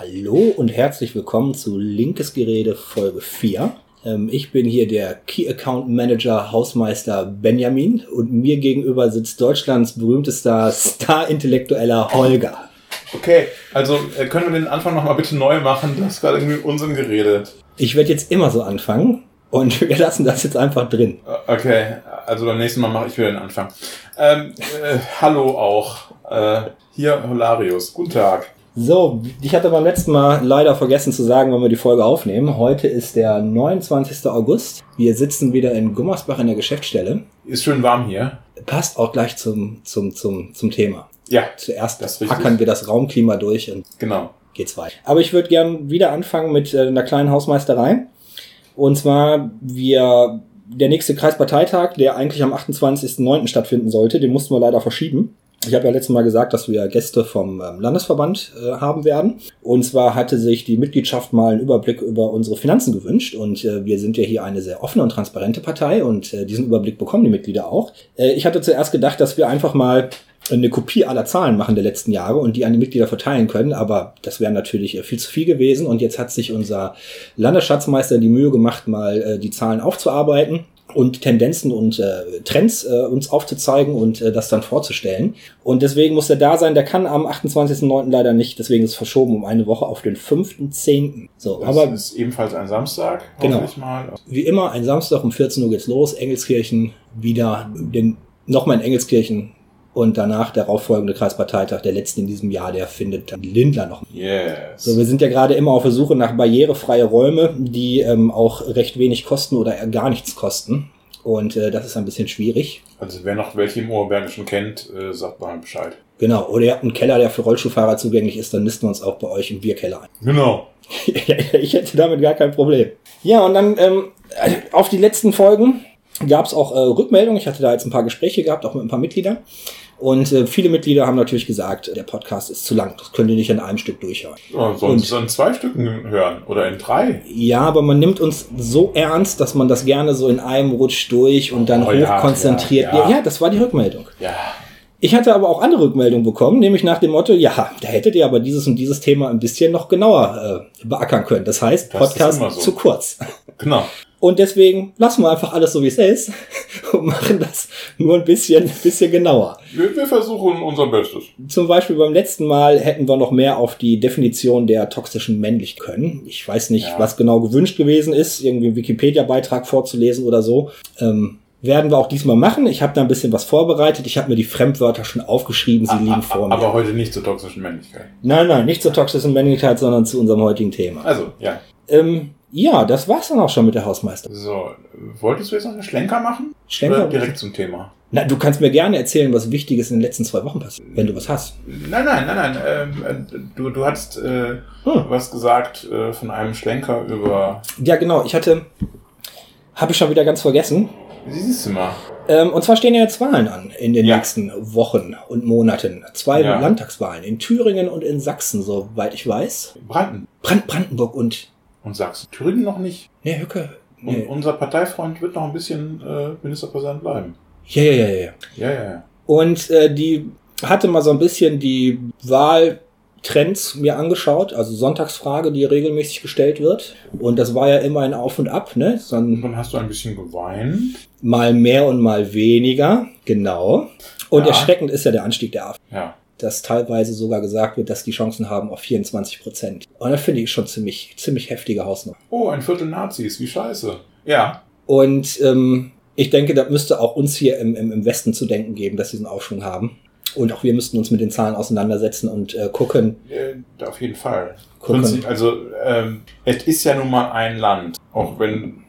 Hallo und herzlich willkommen zu Linkes Gerede Folge 4. Ähm, ich bin hier der Key Account Manager Hausmeister Benjamin und mir gegenüber sitzt Deutschlands berühmtester Star-Intellektueller Holger. Okay, also äh, können wir den Anfang nochmal bitte neu machen? Du hast gerade irgendwie Unsinn geredet. Ich werde jetzt immer so anfangen und wir lassen das jetzt einfach drin. Äh, okay, also beim nächsten Mal mache ich wieder den Anfang. Ähm, äh, hallo auch. Äh, hier Holarius. Guten Tag. So, ich hatte beim letzten Mal leider vergessen zu sagen, wann wir die Folge aufnehmen. Heute ist der 29. August. Wir sitzen wieder in Gummersbach in der Geschäftsstelle. Ist schön warm hier. Passt auch gleich zum, zum, zum, zum Thema. Ja. Zuerst hackern wir das Raumklima durch und genau. geht's weiter. Aber ich würde gern wieder anfangen mit äh, einer kleinen Hausmeisterei. Und zwar, wir, der nächste Kreisparteitag, der eigentlich am 28.09. stattfinden sollte, den mussten wir leider verschieben. Ich habe ja letztes Mal gesagt, dass wir Gäste vom ähm, Landesverband äh, haben werden. Und zwar hatte sich die Mitgliedschaft mal einen Überblick über unsere Finanzen gewünscht. Und äh, wir sind ja hier eine sehr offene und transparente Partei und äh, diesen Überblick bekommen die Mitglieder auch. Äh, ich hatte zuerst gedacht, dass wir einfach mal eine Kopie aller Zahlen machen der letzten Jahre und die an die Mitglieder verteilen können, aber das wäre natürlich äh, viel zu viel gewesen und jetzt hat sich unser Landesschatzmeister die Mühe gemacht, mal äh, die Zahlen aufzuarbeiten und Tendenzen und äh, Trends äh, uns aufzuzeigen und äh, das dann vorzustellen. Und deswegen muss er da sein. Der kann am 28.09. leider nicht, deswegen ist es verschoben um eine Woche auf den 5.10. So, Das aber ist ebenfalls ein Samstag, Genau. mal. wie immer, ein Samstag um 14 Uhr geht's los. Engelskirchen wieder, den, nochmal in Engelskirchen und danach der darauffolgende Kreisparteitag, der letzte in diesem Jahr, der findet dann in Lindler noch. Yes. So, wir sind ja gerade immer auf der Suche nach barrierefreie Räume, die ähm, auch recht wenig kosten oder gar nichts kosten. Und äh, das ist ein bisschen schwierig. Also wer noch welche im Oberbergischen kennt, äh, sagt mal Bescheid. Genau. Oder ihr habt einen Keller, der für Rollstuhlfahrer zugänglich ist, dann nisten wir uns auch bei euch im Bierkeller ein. Genau. ich hätte damit gar kein Problem. Ja, und dann ähm, auf die letzten Folgen gab es auch äh, Rückmeldungen. Ich hatte da jetzt ein paar Gespräche gehabt, auch mit ein paar Mitgliedern. Und äh, viele Mitglieder haben natürlich gesagt, der Podcast ist zu lang. Das könnt ihr nicht in einem Stück durchhören. Ja, sonst in zwei Stücken hören oder in drei. Ja, aber man nimmt uns so ernst, dass man das gerne so in einem Rutsch durch und dann Oh, hochkonzentriert. ja, Ja, ja. ja, das war die Rückmeldung. Ja. Ich hatte aber auch andere Rückmeldungen bekommen, nämlich nach dem Motto, ja, da hättet ihr aber dieses und dieses Thema ein bisschen noch genauer äh, beackern können. Das heißt, Das Podcast so. zu kurz. Genau. Und deswegen lassen wir einfach alles so, wie es ist und machen das nur ein bisschen, ein bisschen genauer. Wir, wir versuchen unser Bestes. Zum Beispiel beim letzten Mal hätten wir noch mehr auf die Definition der toxischen Männlichkeit können. Ich weiß nicht, Ja. was genau gewünscht gewesen ist, irgendwie einen Wikipedia-Beitrag vorzulesen oder so. Ähm, werden wir auch diesmal machen. Ich habe da ein bisschen was vorbereitet. Ich habe mir die Fremdwörter schon aufgeschrieben. Sie liegen vor mir. Aber heute nicht zur toxischen Männlichkeit. nein, nein, nicht zur toxischen Männlichkeit, sondern zu unserem heutigen Thema. Also, ja. Ähm, ja, das war's dann auch schon mit der Hausmeister. So, wolltest du jetzt noch einen Schlenker machen? Schlenker? Oder direkt zum Thema? Na, du kannst mir gerne erzählen, was Wichtiges in den letzten zwei Wochen passiert, wenn du was hast. Nein, nein, nein, nein. Ähm, äh, du, du hast äh, Hm. was gesagt äh, von einem Schlenker über. Ja, genau. Ich hatte, habe ich schon wieder ganz vergessen. Siehst du mal. Ähm, und zwar stehen ja jetzt Wahlen an in den Ja. nächsten Wochen und Monaten. Zwei Ja. Landtagswahlen in Thüringen und in Sachsen, soweit ich weiß. Branden Brand Brandenburg und und Sachsen. Thüringen noch nicht. ne Hücke. Und Nee. unser Parteifreund wird noch ein bisschen äh, Ministerpräsident bleiben. Ja, ja, ja, ja. Ja, ja, ja. Und äh, die hatte mal so ein bisschen die Wahltrends mir angeschaut, also Sonntagsfrage, die regelmäßig gestellt wird. Und das war ja immer ein Auf und Ab, ne? Ein, dann hast du ein bisschen geweint. mal mehr und mal weniger, genau. Und Ja. erschreckend ist ja der Anstieg der AfD. Ja. Dass teilweise sogar gesagt wird, dass die Chancen haben auf 24 Prozent. Und das finde ich schon ziemlich, ziemlich heftige Hausnummer. Oh, ein Viertel Nazis, wie scheiße. Ja. Und ähm, ich denke, das müsste auch uns hier im, im, im Westen zu denken geben, dass sie diesen Aufschwung haben. Und auch wir müssten uns mit den Zahlen auseinandersetzen und äh, gucken. Äh, auf jeden Fall. Gucken. Also, ähm, es ist ja nun mal ein Land. Auch wenn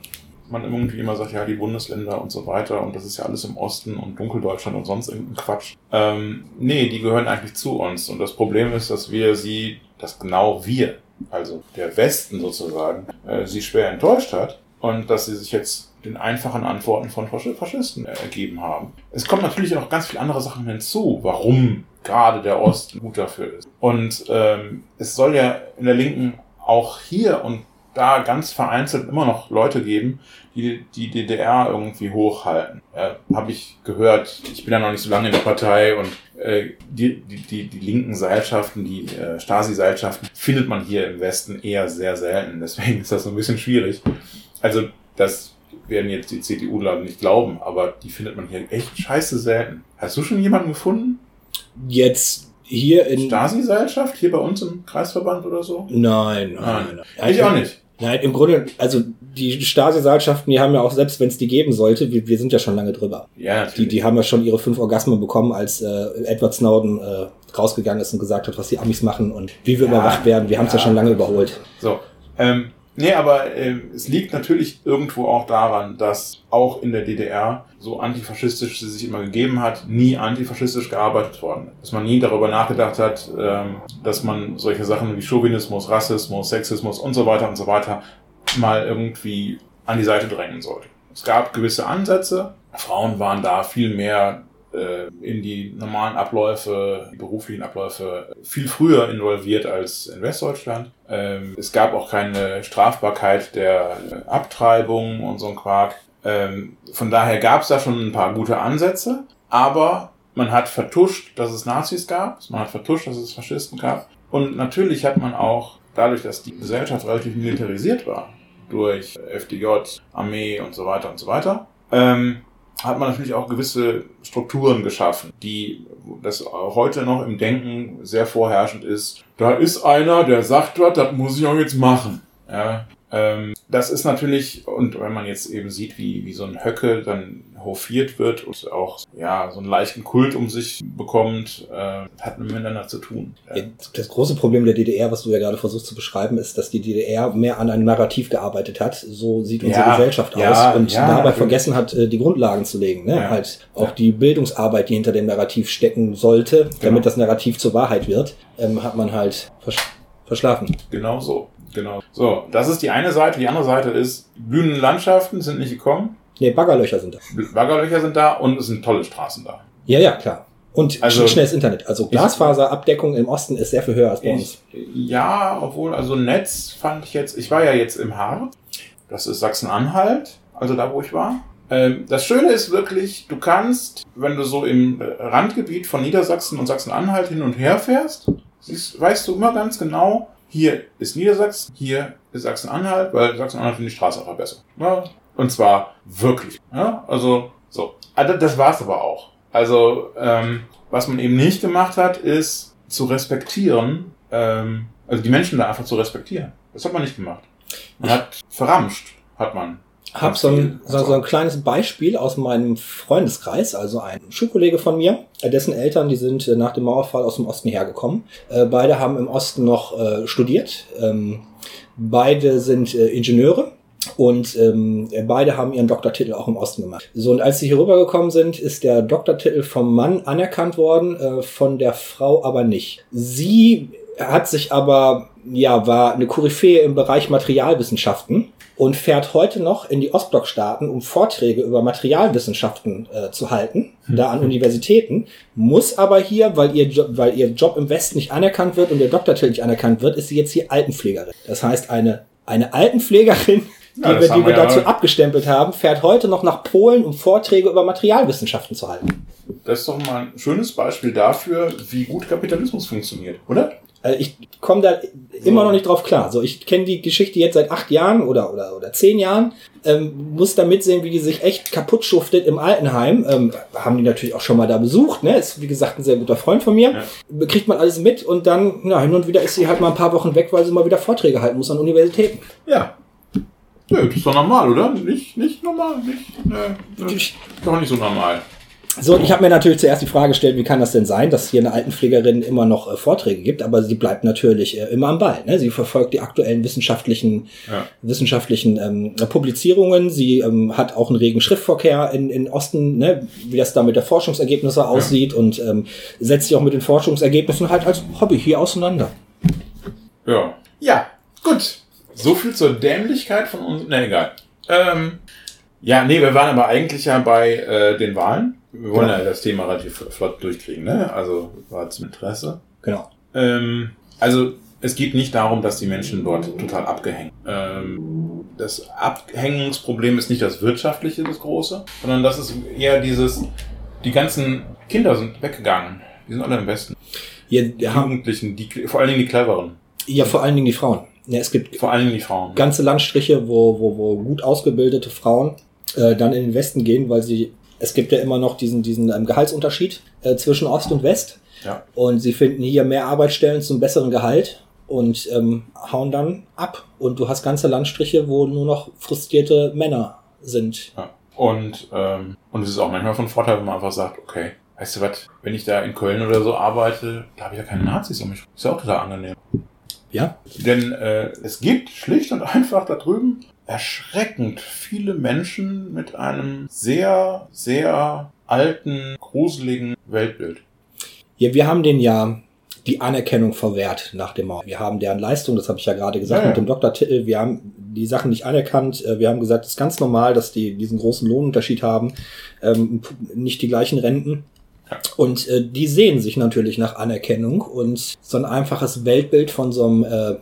man irgendwie immer sagt, ja, die Bundesländer und so weiter und das ist ja alles im Osten und Dunkeldeutschland und sonst irgendein Quatsch. Ähm, nee, die gehören eigentlich zu uns. Und das Problem ist, dass wir sie, dass genau wir, also der Westen sozusagen, äh, sie schwer enttäuscht hat und dass sie sich jetzt den einfachen Antworten von Faschi- Faschisten ergeben haben. Es kommen natürlich noch ganz viele andere Sachen hinzu, warum gerade der Osten gut dafür ist. Und ähm, es soll ja in der Linken auch hier und da ganz vereinzelt immer noch Leute geben, die die DDR irgendwie hochhalten. Ja, Habe ich gehört. Ich bin ja noch nicht so lange in der Partei und äh, die, die, die, die linken Seilschaften, die äh, Stasi-Seilschaften, findet man hier im Westen eher sehr selten. Deswegen ist das so ein bisschen schwierig. Also das werden jetzt die CDU-Leute nicht glauben, aber die findet man hier echt scheiße selten. Hast du schon jemanden gefunden? Jetzt hier in. Stasi-Seilschaft? Hier bei uns im Kreisverband oder so? Nein, nein, Nein. nein. nein. Ich auch nicht. Nein, im Grunde, also die Stasi-Seilschaften, die haben ja auch, selbst wenn es die geben sollte, wir, wir sind ja schon lange drüber. Ja, Die, natürlich. die haben ja schon ihre fünf Orgasmen bekommen, als äh, Edward Snowden äh, rausgegangen ist und gesagt hat, was die Amis machen und wie wir Ja, überwacht werden. Wir haben es ja ja. schon lange überholt. So. Ähm, nee, aber ähm, es liegt natürlich irgendwo auch daran, dass auch in der DDR so antifaschistisch sie sich immer gegeben hat, nie antifaschistisch gearbeitet worden. Dass man nie darüber nachgedacht hat, ähm, dass man solche Sachen wie Chauvinismus, Rassismus, Sexismus und so weiter und so weiter mal irgendwie an die Seite drängen sollte. Es gab gewisse Ansätze. Frauen waren da viel mehr äh, in die normalen Abläufe, die beruflichen Abläufe viel früher involviert als in Westdeutschland. Ähm, es gab auch keine Strafbarkeit der äh, Abtreibung und so ein Quark. Ähm, von daher gab es da schon ein paar gute Ansätze, aber man hat vertuscht, dass es Nazis gab, man hat vertuscht, dass es Faschisten gab. Und natürlich hat man auch, dadurch, dass die Gesellschaft relativ militarisiert war, durch FDJ, Armee und so weiter und so weiter, ähm, hat man natürlich auch gewisse Strukturen geschaffen, die das heute noch im Denken sehr vorherrschend ist. Da ist einer, der sagt was, das muss ich auch jetzt machen. Ja, ähm, das ist natürlich, und wenn man jetzt eben sieht, wie, wie so ein Höcke dann hofiert wird und auch ja so einen leichten Kult um sich bekommt, äh, hat miteinander zu tun. Ja. Das große Problem der DDR, was du ja gerade versuchst zu beschreiben, ist, dass die DDR mehr an einem Narrativ gearbeitet hat. So sieht unsere Ja, Gesellschaft ja, aus und dabei vergessen hat, äh, die Grundlagen zu legen. Ne? Halt auch die Bildungsarbeit, die hinter dem Narrativ stecken sollte, damit Genau. das Narrativ zur Wahrheit wird, ähm, hat man halt versch verschlafen. Genau so. Genau. So, das ist die eine Seite. Die andere Seite ist, blühende Landschaften sind nicht gekommen, Nee, Baggerlöcher sind da. Baggerlöcher sind da und es sind tolle Straßen da. Ja, ja, klar. Und Also- schnelles Internet. Also Glasfaserabdeckung im Osten ist sehr viel höher als bei uns. Ja, obwohl, also Netz fand ich jetzt, ich war ja jetzt im Harz, das ist Sachsen-Anhalt, also da, wo ich war. Ähm, das Schöne ist wirklich, du kannst, wenn du so im äh, Randgebiet von Niedersachsen und Sachsen-Anhalt hin und her fährst, siehst, weißt du immer ganz genau, hier ist Niedersachsen, hier ist Sachsen-Anhalt, weil Sachsen-Anhalt findet die Straße einfach besser. Ja, und zwar wirklich. Ja, also so. Also das war's aber auch. Also ähm, was man eben nicht gemacht hat, ist zu respektieren, ähm, also die Menschen da einfach zu respektieren. Das hat man nicht gemacht. Man hat verramscht, hat man. Hab so ein, so, so ein kleines Beispiel aus meinem Freundeskreis, also ein Schulkollege von mir, äh, dessen Eltern, die sind äh, nach dem Mauerfall aus dem Osten hergekommen. Äh, Beide haben im Osten noch äh, studiert. Ähm, Beide sind äh, Ingenieure. Und ähm, beide haben ihren Doktortitel auch im Osten gemacht. So, und als sie hier rübergekommen sind, ist der Doktortitel vom Mann anerkannt worden, äh, von der Frau aber nicht. Sie hat sich aber, ja, war eine Koryphäe im Bereich Materialwissenschaften und fährt heute noch in die Ostblockstaaten, um Vorträge über Materialwissenschaften äh, zu halten, da an Universitäten, muss aber hier, weil ihr, Job, weil ihr Job im Westen nicht anerkannt wird und ihr Doktortitel nicht anerkannt wird, ist sie jetzt hier Altenpflegerin. Das heißt, eine, eine Altenpflegerin, die Ja, wir, die wir wir ja- dazu abgestempelt haben, fährt heute noch nach Polen, um Vorträge über Materialwissenschaften zu halten. Das ist doch mal ein schönes Beispiel dafür, wie gut Kapitalismus funktioniert, oder? Also ich komme da immer noch nicht drauf klar. So, ich kenne die Geschichte jetzt seit acht Jahren oder oder oder zehn Jahren. Ähm, muss da mitsehen, wie die sich echt kaputt schuftet im Altenheim. Ähm, haben die natürlich auch schon mal da besucht. Ne, ist wie gesagt ein sehr guter Freund von mir. Kriegt man alles mit und dann na, hin und wieder ist sie halt mal ein paar Wochen weg, weil sie mal wieder Vorträge halten muss an Universitäten. Ja. Nö, das ist doch normal, oder? Nicht, nicht normal, nicht. Ne, ne, doch nicht so normal. So, und ich habe mir natürlich zuerst die Frage gestellt, wie kann das denn sein, dass hier eine Altenpflegerin immer noch äh, Vorträge gibt, aber sie bleibt natürlich äh, immer am Ball. Ne? Sie verfolgt die aktuellen wissenschaftlichen, Ja. wissenschaftlichen ähm, Publizierungen. Sie ähm, hat auch einen regen Schriftverkehr in, in Osten, ne? wie das da mit der Forschungsergebnisse aussieht und ähm, setzt sich auch mit den Forschungsergebnissen halt als Hobby hier auseinander. Ja. Ja, gut. So viel zur Dämlichkeit von uns. Ne, egal. Ähm, ja, nee, wir waren aber eigentlich ja bei äh, den Wahlen. Wir wollen ja das Thema relativ flott durchkriegen, ne? Also war zum Interesse. Genau. Ähm, also es geht nicht darum, dass die Menschen dort total abgehängt. Ähm, das Abhängungsproblem ist nicht das wirtschaftliche, das große, sondern das ist eher dieses, die ganzen Kinder sind weggegangen. Die sind alle im Westen. Ja, Die Jugendlichen, die, vor allen Dingen die Cleveren. ja, vor allen Dingen die Frauen. Ja, es gibt Vor allen Dingen die Frauen. ganze Landstriche, wo, wo, wo gut ausgebildete Frauen äh, dann in den Westen gehen, weil sie, es gibt ja immer noch diesen, diesen ähm, Gehaltsunterschied äh, zwischen Ost und West. Ja. Und sie finden hier mehr Arbeitsstellen zum besseren Gehalt und ähm, hauen dann ab. Und du hast ganze Landstriche, wo nur noch frustrierte Männer sind. Ja. Und, ähm, und es ist auch manchmal von Vorteil, wenn man einfach sagt, okay, weißt du was, wenn ich da in Köln oder so arbeite, da habe ich ja keine Nazis um mich. Ist ja auch total angenehm. Ja, Denn äh, es gibt schlicht und einfach da drüben erschreckend viele Menschen mit einem sehr, sehr alten, gruseligen Weltbild. Ja, wir haben den ja die Anerkennung verwehrt nach dem Mauer. Wir haben deren Leistung, das habe ich ja gerade gesagt, Ja, ja. mit dem Doktortitel, wir haben die Sachen nicht anerkannt. Äh, Wir haben gesagt, es ist ganz normal, dass die diesen großen Lohnunterschied haben, ähm, nicht die gleichen Renten. Und äh, die sehen sich natürlich nach Anerkennung und so ein einfaches Weltbild von so einem äh,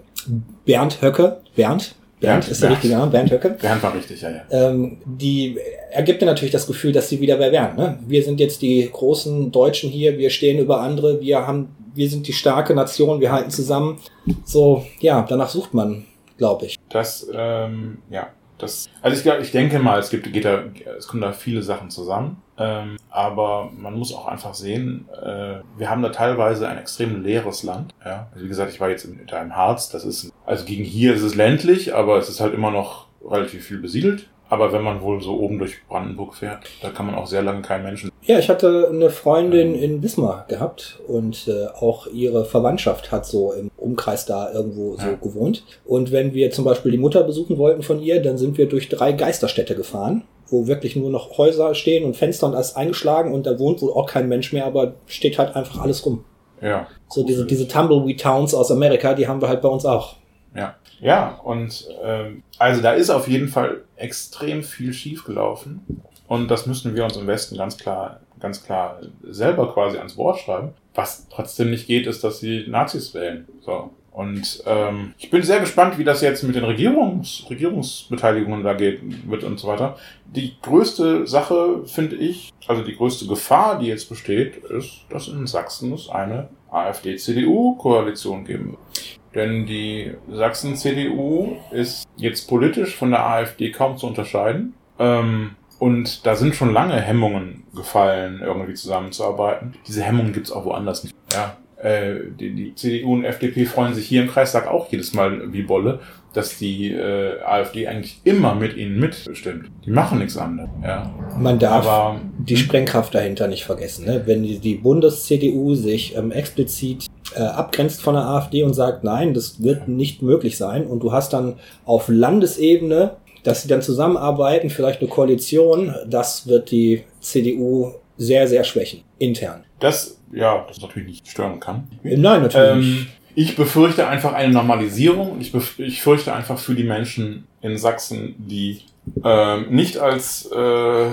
Bernd Höcke, Bernd, Bernd, Bernd, ist der Bernd. richtige Name, Bernd Höcke, Der Hand war richtig, ja, ja. ähm, die ergibt ja natürlich das Gefühl, dass sie wieder wer wären. Ne? Wir sind jetzt die großen Deutschen hier, wir stehen über andere, wir haben, wir sind die starke Nation, wir halten zusammen. So, ja, danach sucht man, glaube ich. Das, ähm, ja, das, also ich, ich denke mal, es gibt, geht da, es kommen da viele Sachen zusammen. Ähm, aber man muss auch einfach sehen, äh, wir haben da teilweise ein extrem leeres Land. Ja? Also wie gesagt, ich war jetzt in, da im Harz, das ist, also gegen hier ist es ländlich, aber es ist halt immer noch relativ viel besiedelt. Aber wenn man wohl so oben durch Brandenburg fährt, da kann man auch sehr lange keinen Menschen. Ja, ich hatte eine Freundin in Wismar gehabt und äh, auch ihre Verwandtschaft hat so im Umkreis da irgendwo so Ja. gewohnt. Und wenn wir zum Beispiel die Mutter besuchen wollten von ihr, dann sind wir durch drei Geisterstädte gefahren, wo wirklich nur noch Häuser stehen und Fenster und alles eingeschlagen und da wohnt wohl auch kein Mensch mehr, aber steht halt einfach alles rum. Ja. So diese, diese Tumbleweed Towns aus Amerika, die haben wir halt bei uns auch. Ja, ja, und ähm, also da ist auf jeden Fall extrem viel schiefgelaufen. Und das müssen wir uns im Westen ganz klar, ganz klar selber quasi ans Wort schreiben. Was trotzdem nicht geht, ist, dass sie Nazis wählen. So. Und ähm, ich bin sehr gespannt, wie das jetzt mit den Regierungs Regierungsbeteiligungen da geht wird und so weiter. Die größte Sache, finde ich, also die größte Gefahr, die jetzt besteht, ist, dass in Sachsen es eine AfD-CDU-Koalition geben wird. Denn die Sachsen-CDU ist jetzt politisch von der AfD kaum zu unterscheiden. Ähm, und da sind schon lange Hemmungen gefallen, irgendwie zusammenzuarbeiten. Diese Hemmungen gibt's auch woanders nicht. Ja, äh, die, die CDU und FDP freuen sich hier im Kreistag auch jedes Mal wie Bolle, dass die äh, AfD eigentlich immer mit ihnen mitbestimmt. Die machen nichts anderes. Ja, Man darf aber die Sprengkraft dahinter nicht vergessen. Ne? Wenn die, die Bundes-CDU sich ähm, explizit äh, abgrenzt von der AfD und sagt, nein, das wird nicht möglich sein und du hast dann auf Landesebene, dass sie dann zusammenarbeiten, vielleicht eine Koalition, das wird die CDU sehr, sehr schwächen, intern. das, ja, das natürlich nicht stören kann. Nein, natürlich Ähm, nicht. ich befürchte einfach eine Normalisierung. und Ich, ich fürchte einfach für die Menschen in Sachsen, die ähm, nicht als, äh,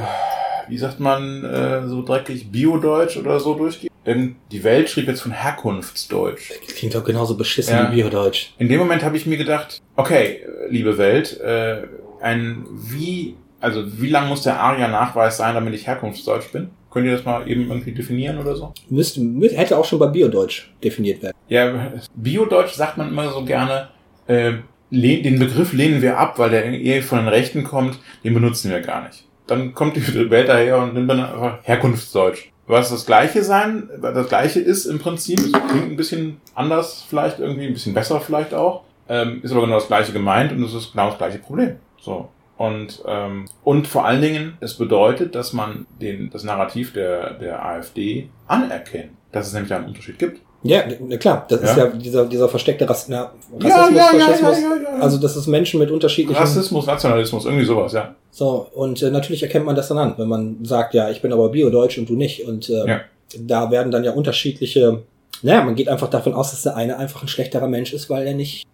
wie sagt man, äh, so dreckig Biodeutsch oder so durchgehen. Denn die Welt schrieb jetzt von Herkunftsdeutsch. Klingt doch genauso beschissen Ja. wie Biodeutsch. In dem Moment habe ich mir gedacht, okay, liebe Welt, äh, ein wie, also wie lang muss der ARIA-Nachweis sein, damit ich Herkunftsdeutsch bin? Könnt ihr das mal eben irgendwie definieren oder so? Müsste, mü- hätte auch schon bei Biodeutsch definiert werden. Ja, Biodeutsch sagt man immer so gerne, äh, den Begriff lehnen wir ab, weil der eher von den Rechten kommt, den benutzen wir gar nicht. Dann kommt die Welt daher und nimmt dann einfach Herkunftsdeutsch. Was das Gleiche sein, das Gleiche ist im Prinzip, es klingt ein bisschen anders vielleicht irgendwie, ein bisschen besser vielleicht auch, ähm, ist aber genau das Gleiche gemeint und es ist genau das gleiche Problem. So. Und, ähm, und vor allen Dingen, es bedeutet, dass man den, das Narrativ der, der AfD anerkennt, dass es nämlich einen Unterschied gibt. Ja, na klar, das ist Ja. ja dieser, dieser versteckte Rass na, Rassismus, Ja, ja, ja, Faschismus. ja, ja, ja. Also das ist Menschen mit unterschiedlichen. Rassismus, Nationalismus, irgendwie sowas, ja. So, und äh, natürlich erkennt man das dann an, wenn man sagt, ja, ich bin aber Biodeutsch und du nicht. Und äh, Ja. da werden dann ja unterschiedliche. Naja, man geht einfach davon aus, dass der eine einfach ein schlechterer Mensch ist, weil er nicht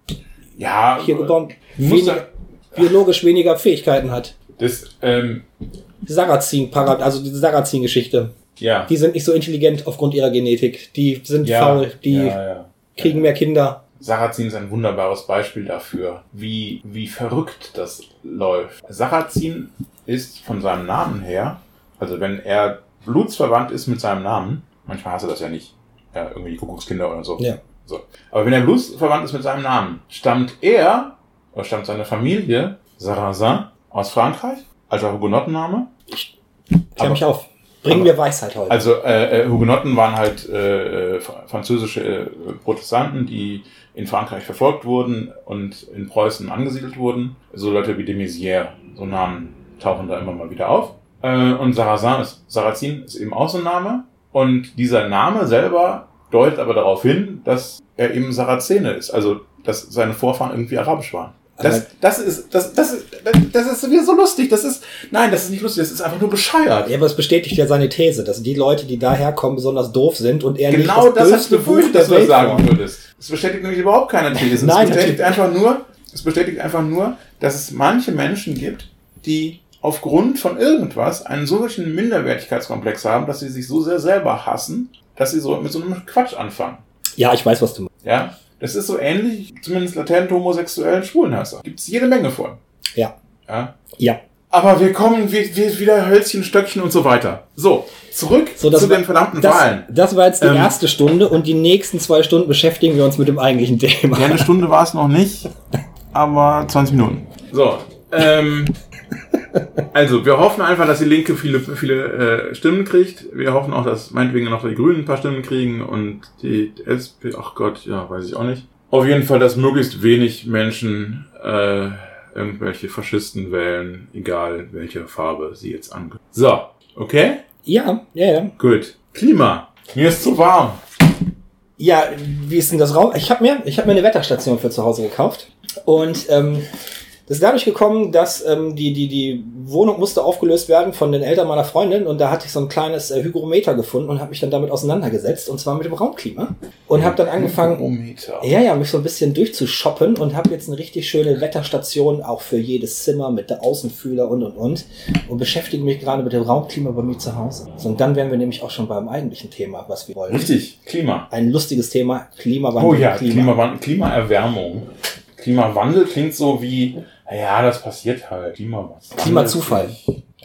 Ja, hier geboren muss weniger, da, biologisch weniger Fähigkeiten hat. das, ähm, Sarrazin, Parad, also diese Sarrazin-Geschichte. Ja. Die sind nicht so intelligent aufgrund ihrer Genetik. Die sind ja, faul, die ja, kriegen mehr Kinder. Sarrazin ist ein wunderbares Beispiel dafür, wie, wie verrückt das läuft. Sarrazin ist von seinem Namen her, also wenn er blutsverwandt ist mit seinem Namen, manchmal hast du das ja nicht, ja, irgendwie Kuckuckskinder oder so. Ja. so. Aber wenn er blutsverwandt ist mit seinem Namen, stammt er, oder stammt seine Familie, Sarrazin, aus Frankreich, also Hugenottenname. Klär mich auf. Bringen wir Weisheit heute. Also äh, äh, Hugenotten waren halt äh, äh, französische äh, Protestanten, die in Frankreich verfolgt wurden und in Preußen angesiedelt wurden. So Leute wie de Maizière, so Namen tauchen da immer mal wieder auf. Äh, und Sarrazin ist, Sarrazin ist eben auch so ein Name. Und dieser Name selber deutet aber darauf hin, dass er eben Sarazene ist. Also, dass seine Vorfahren irgendwie arabisch waren. Das, das ist, das, das ist, das ist wieder so lustig. Das ist, nein, das ist nicht lustig. Das ist einfach nur bescheuert. Ja, aber es bestätigt ja seine These, dass die Leute, die daherkommen, besonders doof sind und er Genau nicht das hast du befürchtet, dass du das sagen würdest. Es bestätigt nämlich überhaupt keine These. Nein, es bestätigt einfach nur, es bestätigt einfach nur, dass es manche Menschen gibt, die aufgrund von irgendwas einen solchen Minderwertigkeitskomplex haben, dass sie sich so sehr selber hassen, dass sie so mit so einem Quatsch anfangen. Ja, ich weiß, was du meinst. Ja? Das ist so ähnlich, zumindest latent homosexuellen Schwulenhasser. Gibt es jede Menge von. Ja. Ja? Ja. Aber wir kommen wie, wie, wieder Hölzchen, Stöckchen und so weiter. So, zurück So, zu war- den verdammten Das, Wahlen. das war jetzt die Ähm, erste Stunde und die nächsten zwei Stunden beschäftigen wir uns mit dem eigentlichen Thema. Ja, eine Stunde war es noch nicht, aber 20 Minuten. So, ähm, also wir hoffen einfach, dass die Linke viele, viele äh, Stimmen kriegt. Wir hoffen auch, dass meinetwegen noch die Grünen ein paar Stimmen kriegen und die SP, ach Gott, ja, weiß ich auch nicht. Auf jeden Fall, dass möglichst wenig Menschen äh, irgendwelche Faschisten wählen, egal welche Farbe sie jetzt angehören. So, okay? Ja, ja, ja. Gut. Klima. Mir ist zu warm. Ja, wie ist denn das Raum? Ich habe mir, ich hab mir eine Wetterstation für zu Hause gekauft und ähm, das ist dadurch gekommen, dass ähm, die, die, die Wohnung musste aufgelöst werden von den Eltern meiner Freundin und da hatte ich so ein kleines äh, Hygrometer gefunden und habe mich dann damit auseinandergesetzt und zwar mit dem Raumklima und habe dann angefangen, Thermometer. ja, ja, mich so ein bisschen durchzushoppen und habe jetzt eine richtig schöne Wetterstation auch für jedes Zimmer mit der Außenfühler und und und und beschäftige mich gerade mit dem Raumklima bei mir zu Hause. So, und dann wären wir nämlich auch schon beim eigentlichen Thema, was wir wollen. Richtig, Klima. Ein lustiges Thema, Klimawandel. Oh ja, Klima. Klimawandel, Klimaerwärmung. Klimawandel klingt so wie, ja, das passiert halt. Klimawandel. Klimazufall.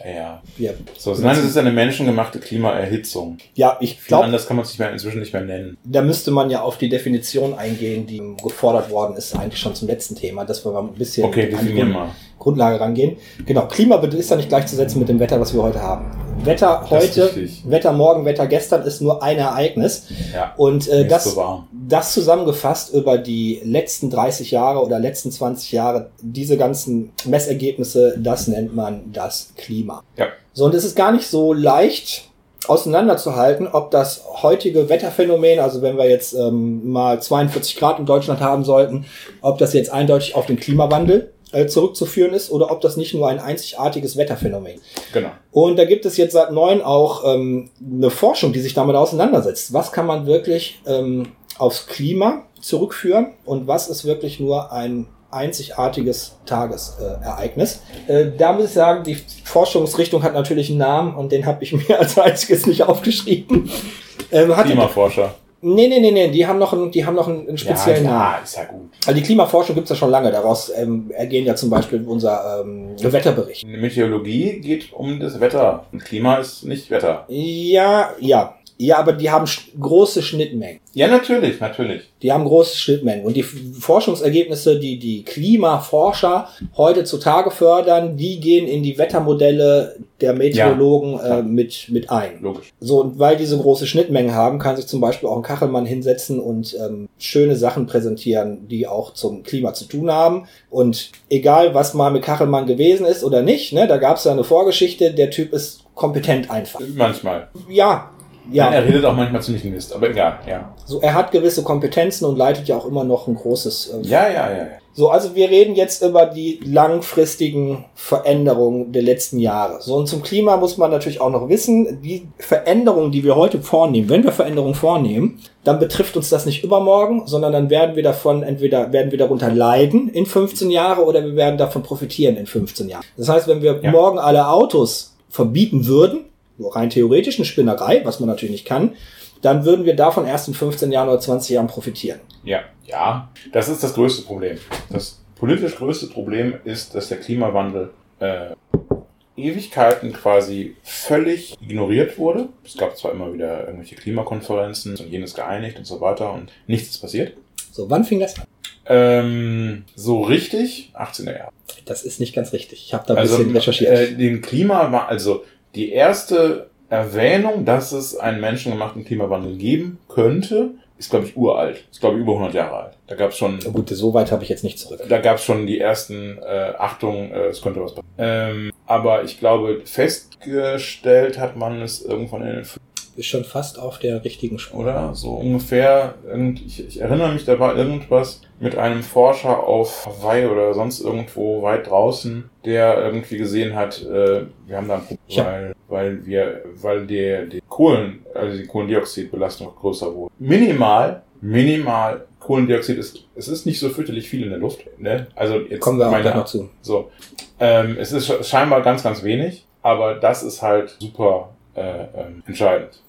Ja, ja. So, nein, es ist eine menschengemachte Klimaerhitzung. ja ich glaube, anders kann man es nicht mehr, inzwischen nicht mehr nennen. da müsste man ja auf die Definition eingehen, die gefordert worden ist, eigentlich schon zum letzten Thema, dass wir mal ein bisschen Okay, an die Grund- mal. Grundlage rangehen. Genau, Klima ist ja nicht gleichzusetzen mit dem Wetter, was wir heute haben. Wetter heute. Wetter morgen, Wetter gestern ist nur ein Ereignis. Ja, Und äh, das, so das zusammengefasst über die letzten 30 Jahre oder letzten 20 Jahre, diese ganzen Messergebnisse, das nennt man das Klima. Ja. So, und es ist gar nicht so leicht auseinanderzuhalten, ob das heutige Wetterphänomen, also wenn wir jetzt ähm, mal 42 Grad in Deutschland haben sollten, ob das jetzt eindeutig auf den Klimawandel äh, zurückzuführen ist oder ob das nicht nur ein einzigartiges Wetterphänomen Genau. und da gibt es jetzt seit neun auch ähm, eine Forschung, die sich damit auseinandersetzt. Was kann man wirklich ähm, aufs Klima zurückführen und was ist wirklich nur ein einzigartiges Tagesereignis? Äh, äh, da muss ich sagen, die Forschungsrichtung hat natürlich einen Namen und den habe ich mir als einziges nicht aufgeschrieben. Ähm, Klimaforscher. Nee, nee, nee, nee, die haben noch einen, die haben noch einen, speziellen ja, Namen. ist ja gut. Also die Klimaforschung gibt's ja schon lange. Daraus ähm, ergehen ja zum Beispiel unser ähm, Wetterbericht. Meteorologie geht um das Wetter. Und Klima ist nicht Wetter. Ja, ja. Ja, aber die haben große Schnittmengen. Ja, natürlich, natürlich. Die haben große Schnittmengen. Und die Forschungsergebnisse, die die Klimaforscher heute zutage fördern, die gehen in die Wettermodelle der Meteorologen klar. äh, mit, mit ein. Logisch. So, und weil diese große Schnittmengen haben, kann sich zum Beispiel auch ein Kachelmann hinsetzen und ähm, schöne Sachen präsentieren, die auch zum Klima zu tun haben. Und egal, was mal mit Kachelmann gewesen ist oder nicht, ne, da gab es ja eine Vorgeschichte, der Typ ist kompetent einfach. Manchmal. Ja, ja. Er redet auch manchmal ziemlich Mist, aber egal, ja. So, er hat gewisse Kompetenzen und leitet ja auch immer noch ein großes. Äh, Ja, ja, ja. So, also wir reden jetzt über die langfristigen Veränderungen der letzten Jahre. So, und zum Klima muss man natürlich auch noch wissen, die Veränderungen, die wir heute vornehmen, wenn wir Veränderungen vornehmen, dann betrifft uns das nicht übermorgen, sondern dann werden wir davon entweder, werden wir darunter leiden in 15 Jahre oder wir werden davon profitieren in 15 Jahren. Das heißt, wenn wir Ja. morgen alle Autos verbieten würden, rein theoretisch eine Spinnerei, was man natürlich nicht kann, dann würden wir davon erst in 15 Jahren oder 20 Jahren profitieren. Ja, ja, das ist das größte Problem. Das politisch größte Problem ist, dass der Klimawandel äh, Ewigkeiten quasi völlig ignoriert wurde. Es gab zwar immer wieder irgendwelche Klimakonferenzen und jenes geeinigt und so weiter und nichts ist passiert. So, wann fing das an? Ähm, so richtig 18er Jahre. Das ist nicht ganz richtig. Ich habe da ein Also bisschen recherchiert. äh, den Klima war also die erste Erwähnung, dass es einen menschengemachten Klimawandel geben könnte, ist glaube ich uralt. Ist glaube ich über 100 Jahre alt. Da gab es schon Na Gut, so weit habe ich jetzt nicht zurück. da gab es schon die ersten äh, Achtung, äh, es könnte was passieren. Ähm, aber ich glaube, festgestellt hat man es irgendwann in den Ist schon fast auf der richtigen Spur. oder so ungefähr. Irgend, ich, ich erinnere mich, da war irgendwas mit einem Forscher auf Hawaii oder sonst irgendwo weit draußen, der irgendwie gesehen hat, äh, wir haben da ein Problem, hab- weil, weil wir, weil der die Kohlen, also die Kohlendioxidbelastung größer wurde. Minimal, minimal Kohlendioxid ist, es ist nicht so fürchterlich viel in der Luft. Ne? Also jetzt Kommen wir auch meine- noch zu. so. Ähm, es ist scheinbar ganz, ganz wenig, aber das ist halt super äh, ähm, entscheidend.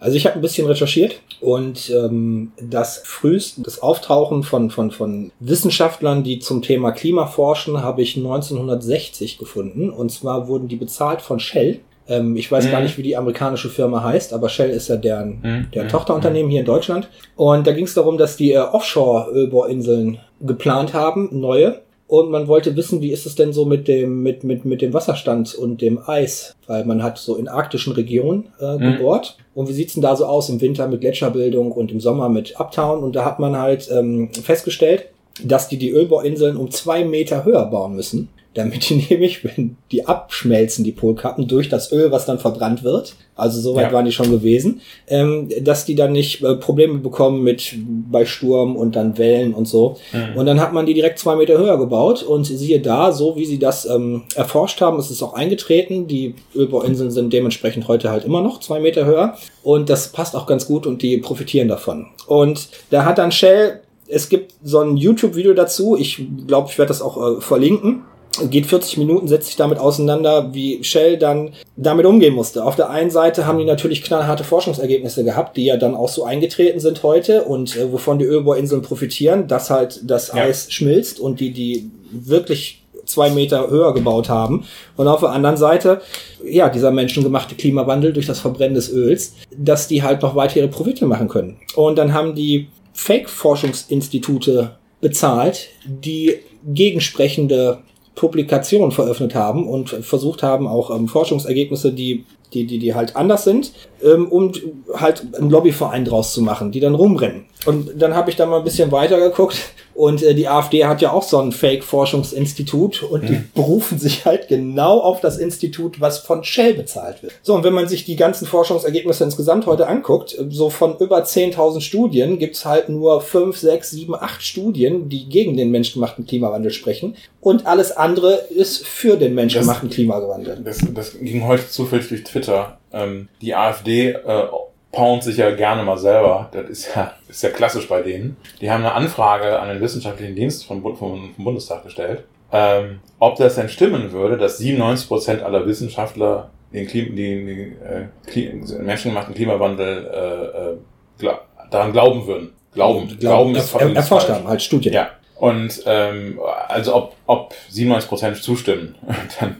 Also ich habe ein bisschen recherchiert und ähm, das früheste, das Auftauchen von, von, von Wissenschaftlern, die zum Thema Klima forschen, habe ich 1960 gefunden. Und zwar wurden die bezahlt von Shell. Ähm, ich weiß Mhm. gar nicht, wie die amerikanische Firma heißt, aber Shell ist ja deren, Mhm. deren Mhm. Tochterunternehmen hier in Deutschland. Und da ging es darum, dass die äh, Offshore-Ölbohrinseln geplant haben, neue. Und man wollte wissen, wie ist es denn so mit dem, mit, mit, mit dem Wasserstand und dem Eis? Weil man hat so in arktischen Regionen äh, Mhm. gebohrt. Und wie sieht's denn da so aus im Winter mit Gletscherbildung und im Sommer mit Uptown? Und da hat man halt ähm, festgestellt, dass die die Ölbohrinseln um zwei Meter höher bauen müssen, damit die nämlich, wenn die abschmelzen, die Polkappen, durch das Öl, was dann verbrannt wird, also soweit Ja. waren die schon gewesen, ähm, dass die dann nicht äh, Probleme bekommen mit bei Sturm und dann Wellen und so. Mhm. Und dann hat man die direkt zwei Meter höher gebaut und siehe da, so wie sie das ähm, erforscht haben, ist es auch eingetreten. Die Ölbohrinseln sind dementsprechend heute halt immer noch zwei Meter höher und das passt auch ganz gut und die profitieren davon. Und da hat dann Shell, es gibt so ein YouTube-Video dazu, ich glaube, ich werde das auch äh, verlinken. Geht 40 Minuten, setzt sich damit auseinander, wie Shell dann damit umgehen musste. Auf der einen Seite haben die natürlich knallharte Forschungsergebnisse gehabt, die ja dann auch so eingetreten sind heute und äh, wovon die Ölbohrinseln profitieren, dass halt das Ja. Eis schmilzt und die, die wirklich zwei Meter höher gebaut haben. Und auf der anderen Seite, ja, dieser menschengemachte Klimawandel durch das Verbrennen des Öls, dass die halt noch weiter ihre Profite machen können. Und dann haben die Fake-Forschungsinstitute bezahlt, die gegensprechende Publikationen veröffentlicht haben und versucht haben, auch ähm, Forschungsergebnisse, die, die, die, die halt anders sind, um halt einen Lobbyverein draus zu machen, die dann rumrennen. Und dann habe ich da mal ein bisschen weiter geguckt und äh, die AfD hat ja auch so ein Fake-Forschungsinstitut und die Mhm. berufen sich halt genau auf das Institut, was von Shell bezahlt wird. So, und wenn man sich die ganzen Forschungsergebnisse insgesamt heute anguckt, so von über 10.000 Studien gibt's halt nur 5, 6, 7, 8 Studien, die gegen den menschgemachten Klimawandel sprechen und alles andere ist für den menschgemachten Klimawandel. Das, das ging heute zufällig durch Twitter. Ähm, die AfD äh, paunt sich ja gerne mal selber. Das ist ja, ist ja klassisch bei denen. Die haben eine Anfrage an den wissenschaftlichen Dienst vom, vom, vom Bundestag gestellt, ähm, ob das denn stimmen würde, dass 97 Prozent aller Wissenschaftler den, Klim den, den äh, Kli menschengemachten Klimawandel äh, äh, gla daran glauben würden. Glauben. Glauben ist er, erforscht haben, halt Studien. Ja. Und ähm, also ob, ob 97% zustimmen, dann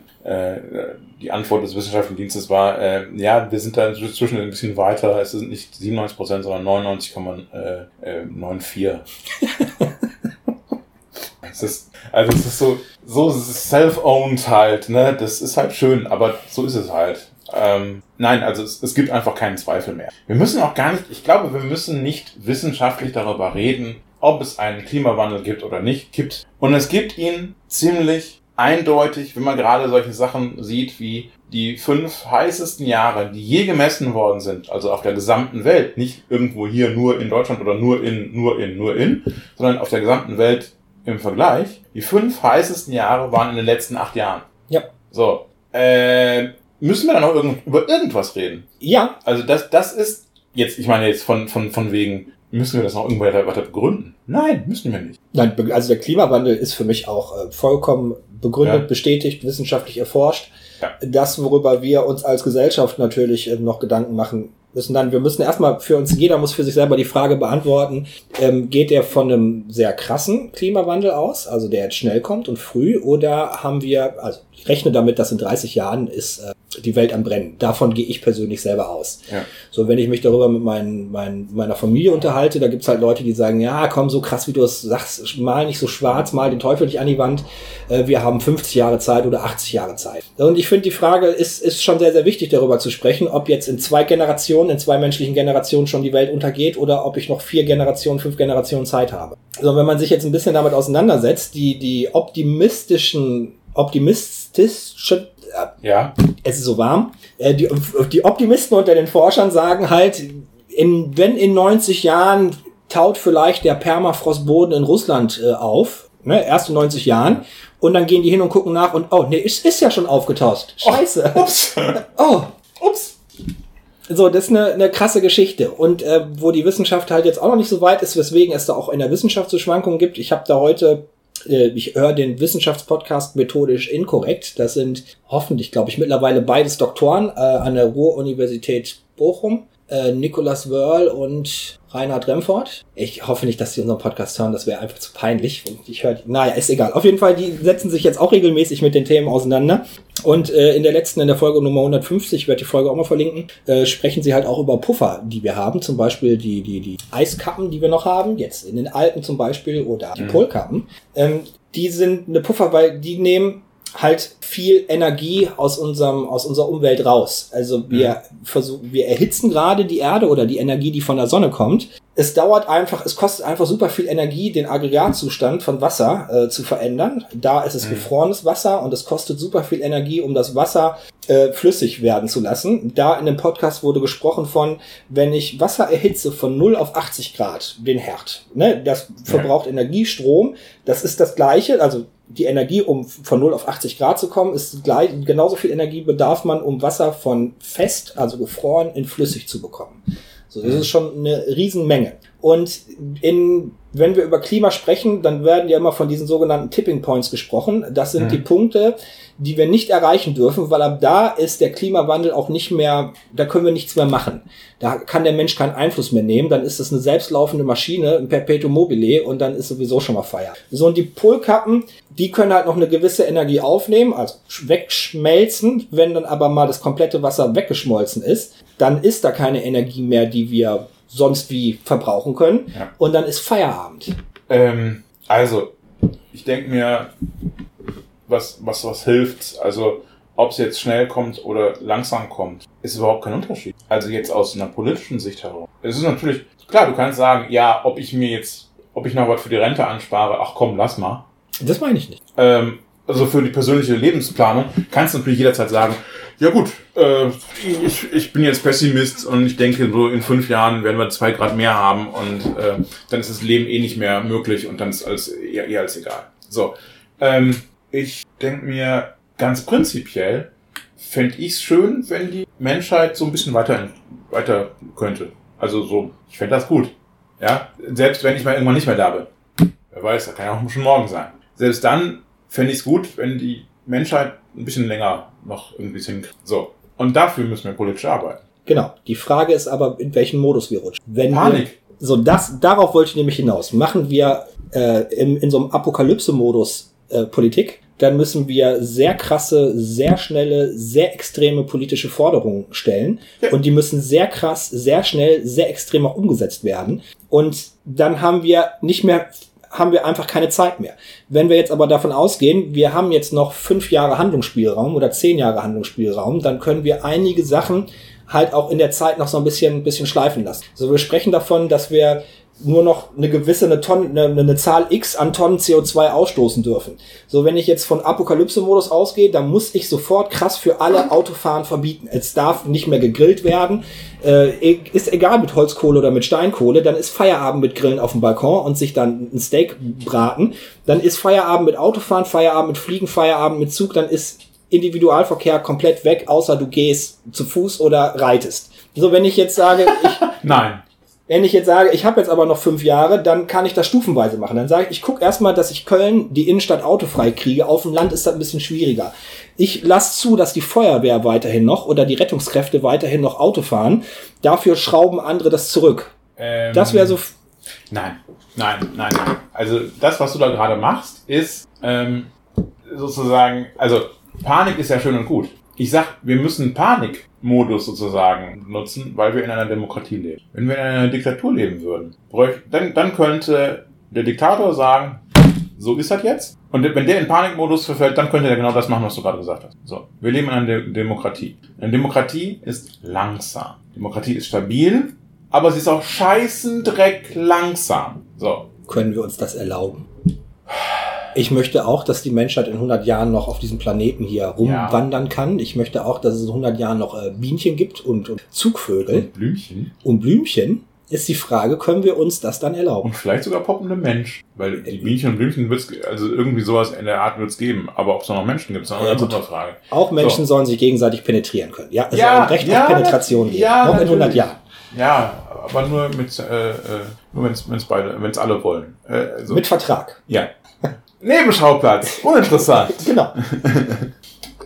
die Antwort des wissenschaftlichen Dienstes war, äh, ja, wir sind da inzwischen ein bisschen weiter, es sind nicht 97%, sondern 99,94. es ist, also es ist so, so self-owned halt, ne, das ist halt schön, aber so ist es halt. Ähm, nein, also es, es gibt einfach keinen Zweifel mehr. Wir müssen auch gar nicht, ich glaube, wir müssen nicht wissenschaftlich darüber reden, ob es einen Klimawandel gibt oder nicht gibt. Und es gibt ihn ziemlich eindeutig, wenn man gerade solche Sachen sieht wie die fünf heißesten Jahre, die je gemessen worden sind, also auf der gesamten Welt, nicht irgendwo hier nur in Deutschland oder nur in, nur in, nur in, sondern auf der gesamten Welt im Vergleich. Die fünf heißesten Jahre waren in den letzten acht Jahren. Ja. So, äh, müssen wir dann noch irgend, über irgendwas reden? Ja, Also das, das ist jetzt, ich meine jetzt von, von, von wegen, müssen wir das noch irgendwo weiter, begründen? Nein, müssen wir nicht. Nein, also der Klimawandel ist für mich auch äh, vollkommen begründet, Ja. bestätigt, wissenschaftlich erforscht. Ja. Das, worüber wir uns als Gesellschaft natürlich äh, noch Gedanken machen müssen dann, wir müssen erstmal für uns, jeder muss für sich selber die Frage beantworten, ähm, geht der von einem sehr krassen Klimawandel aus, also der jetzt schnell kommt und früh, oder haben wir, also ich rechne damit, dass in 30 Jahren ist äh, die Welt am Brennen. Davon gehe ich persönlich selber aus. Ja. So, wenn ich mich darüber mit mein, mein, meiner Familie unterhalte, da gibt's halt Leute, die sagen, ja, komm, so krass, wie du es sagst, mal nicht so schwarz, mal den Teufel nicht an die Wand. Äh, wir haben 50 Jahre Zeit oder 80 Jahre Zeit. Und ich finde, die Frage ist, ist schon sehr, sehr wichtig, darüber zu sprechen, ob jetzt in zwei Generationen, in zwei menschlichen Generationen schon die Welt untergeht oder ob ich noch vier Generationen, fünf Generationen Zeit habe. So, wenn man sich jetzt ein bisschen damit auseinandersetzt, die, die optimistischen, optimistischen, Ja. es ist so warm. Äh, die, die Optimisten unter den Forschern sagen halt, in, wenn in 90 Jahren taut vielleicht der Permafrostboden in Russland äh, auf, ne, erst in 90 Jahren, und dann gehen die hin und gucken nach und, oh, nee, ist, ist ja schon aufgetaut. Scheiße. Ups. Oh, Ups. so, das ist eine, eine krasse Geschichte. Und äh, wo die Wissenschaft halt jetzt auch noch nicht so weit ist, weswegen es da auch in der Wissenschaft so Schwankungen gibt. Ich habe da heute, äh, ich höre den Wissenschaftspodcast methodisch inkorrekt. Das sind hoffentlich, glaube ich, mittlerweile beides Doktoren äh, an der Ruhr-Universität Bochum. Äh, Nicolas Wörl und Reinhard Remford. Ich hoffe nicht, dass sie unseren Podcast hören, das wäre einfach zu peinlich. Und ich höre, naja, ist egal. Auf jeden Fall, die setzen sich jetzt auch regelmäßig mit den Themen auseinander. Und äh, in der letzten, in der Folge Nummer 150, ich werde die Folge auch mal verlinken, äh, sprechen sie halt auch über Puffer, die wir haben. Zum Beispiel die, die, die Eiskappen, die wir noch haben, jetzt in den Alpen zum Beispiel, oder die Mhm. Polkappen. Ähm, die sind eine Puffer, weil die nehmen halt viel Energie aus unserem aus unserer Umwelt raus. Also wir versuchen, wir erhitzen gerade die Erde oder die Energie, die von der Sonne kommt. Es dauert einfach, es kostet einfach super viel Energie, den Aggregatzustand von Wasser äh, zu verändern. Da ist es Mhm. gefrorenes Wasser und es kostet super viel Energie, um das Wasser äh, flüssig werden zu lassen. Da in dem Podcast wurde gesprochen von, wenn ich Wasser erhitze von 0 auf 80 Grad, den Herd, ne, das verbraucht Energie, Strom. Das ist das Gleiche, also die Energie, um von 0 auf 80 Grad zu kommen, ist gleich, genauso viel Energie bedarf man, um Wasser von fest, also gefroren, in flüssig zu bekommen. So, das ist schon eine Riesenmenge. Und in, wenn wir über Klima sprechen, dann werden ja immer von diesen sogenannten Tipping Points gesprochen. Das sind Mhm. die Punkte, die wir nicht erreichen dürfen, weil ab da ist der Klimawandel auch nicht mehr, da können wir nichts mehr machen. Da kann der Mensch keinen Einfluss mehr nehmen, dann ist es eine selbstlaufende Maschine, ein Perpetuum mobile und dann ist sowieso schon mal Feier. So, und die Polkappen, die können halt noch eine gewisse Energie aufnehmen, also wegschmelzen, wenn dann aber mal das komplette Wasser weggeschmolzen ist, dann ist da keine Energie mehr, die wir sonst wie verbrauchen können Ja. und dann ist Feierabend. Ähm, also, ich denke mir, was, was, was hilft, also ob es jetzt schnell kommt oder langsam kommt, ist überhaupt kein Unterschied. Also jetzt aus einer politischen Sicht heraus. Es ist natürlich, klar, du kannst sagen, ja, ob ich mir jetzt, ob ich noch was für die Rente anspare, ach komm, lass mal. Das meine ich nicht. Ähm, also für die persönliche Lebensplanung kannst du natürlich jederzeit sagen, ja gut, äh, ich, ich bin jetzt Pessimist und ich denke, so in fünf Jahren werden wir zwei Grad mehr haben und äh, dann ist das Leben eh nicht mehr möglich und dann ist alles eher, eher als egal. So, ähm, ich denke mir ganz prinzipiell, fände ich es schön, wenn die Menschheit so ein bisschen weiter, weiter könnte. Also so, ich fände das gut. Ja, selbst wenn ich mal irgendwann nicht mehr da bin. Wer weiß, das kann ja auch schon morgen sein. Selbst dann fände ich es gut, wenn die Menschheit ein bisschen länger noch irgendwie hinkriegt. So. Und dafür müssen wir politisch arbeiten. Genau. Die Frage ist aber, in welchen Modus wir rutschen. Wenn Wir, Panik. so, das, darauf wollte ich nämlich hinaus. Machen wir äh, in, in so einem Apokalypse-Modus äh, Politik, dann müssen wir sehr krasse, sehr schnelle, sehr extreme politische Forderungen stellen. Ja. Und die müssen sehr krass, sehr schnell, sehr extrem auch umgesetzt werden. Und dann haben wir nicht mehr haben wir einfach keine Zeit mehr. Wenn wir jetzt aber davon ausgehen, wir haben jetzt noch fünf Jahre Handlungsspielraum oder zehn Jahre Handlungsspielraum, dann können wir einige Sachen halt auch in der Zeit noch so ein bisschen, bisschen schleifen lassen. So, wir sprechen davon, dass wir nur noch eine gewisse eine, Tonne, eine, eine Zahl X an Tonnen CO2 ausstoßen dürfen. So, wenn ich jetzt von Apokalypse-Modus ausgehe, dann muss ich sofort krass für alle Autofahren verbieten. Es darf nicht mehr gegrillt werden. Äh, ist egal mit Holzkohle oder mit Steinkohle, dann ist Feierabend mit Grillen auf dem Balkon und sich dann ein Steak braten. Dann ist Feierabend mit Autofahren, Feierabend mit Fliegen, Feierabend mit Zug, dann ist Individualverkehr komplett weg, außer du gehst zu Fuß oder reitest. So, wenn ich jetzt sage, ich, Nein. Wenn ich jetzt sage, ich habe jetzt aber noch fünf Jahre, dann kann ich das stufenweise machen. Dann sage ich, ich gucke erstmal, dass ich Köln, die Innenstadt autofrei kriege. Auf dem Land ist das ein bisschen schwieriger. Ich lasse zu, dass die Feuerwehr weiterhin noch oder die Rettungskräfte weiterhin noch Auto fahren. Dafür schrauben andere das zurück. Ähm, Das wäre so. Nein, nein, nein, nein. Also das, was du da gerade machst, ist ähm, sozusagen, also Panik ist ja schön und gut. Ich sag, wir müssen Panikmodus sozusagen nutzen, weil wir in einer Demokratie leben. Wenn wir in einer Diktatur leben würden, dann, dann könnte der Diktator sagen, so ist das jetzt. Und wenn der in Panikmodus verfällt, dann könnte er genau das machen, was du gerade gesagt hast. So, wir leben in einer De Demokratie. Eine Demokratie ist langsam. Demokratie ist stabil, aber sie ist auch scheißendreck langsam. So, Können wir uns das erlauben? Ich möchte auch, dass die Menschheit in 100 Jahren noch auf diesem Planeten hier rumwandern kann. Ich möchte auch, dass es in 100 Jahren noch äh, Bienchen gibt und, und Zugvögel Blümchen. und Blümchen. Ist die Frage, können wir uns das dann erlauben? Und vielleicht sogar poppende Mensch. Weil die Bienchen und Blümchen wird's, also irgendwie sowas in der Art wird's geben. Aber ob es noch Menschen gibt, ist eine Ja, ganz andere Frage. Auch Menschen So. sollen sich gegenseitig penetrieren können. Ja, es Ja, soll ein Recht ja, auf Penetration geben. ja, auch in 100 natürlich. Jahren. Ja, aber nur mit, äh, äh, nur wenn's, wenn's beide, wenn's alle wollen. Äh, also, Mit Vertrag. ja. Nebenschauplatz. Uninteressant. Genau.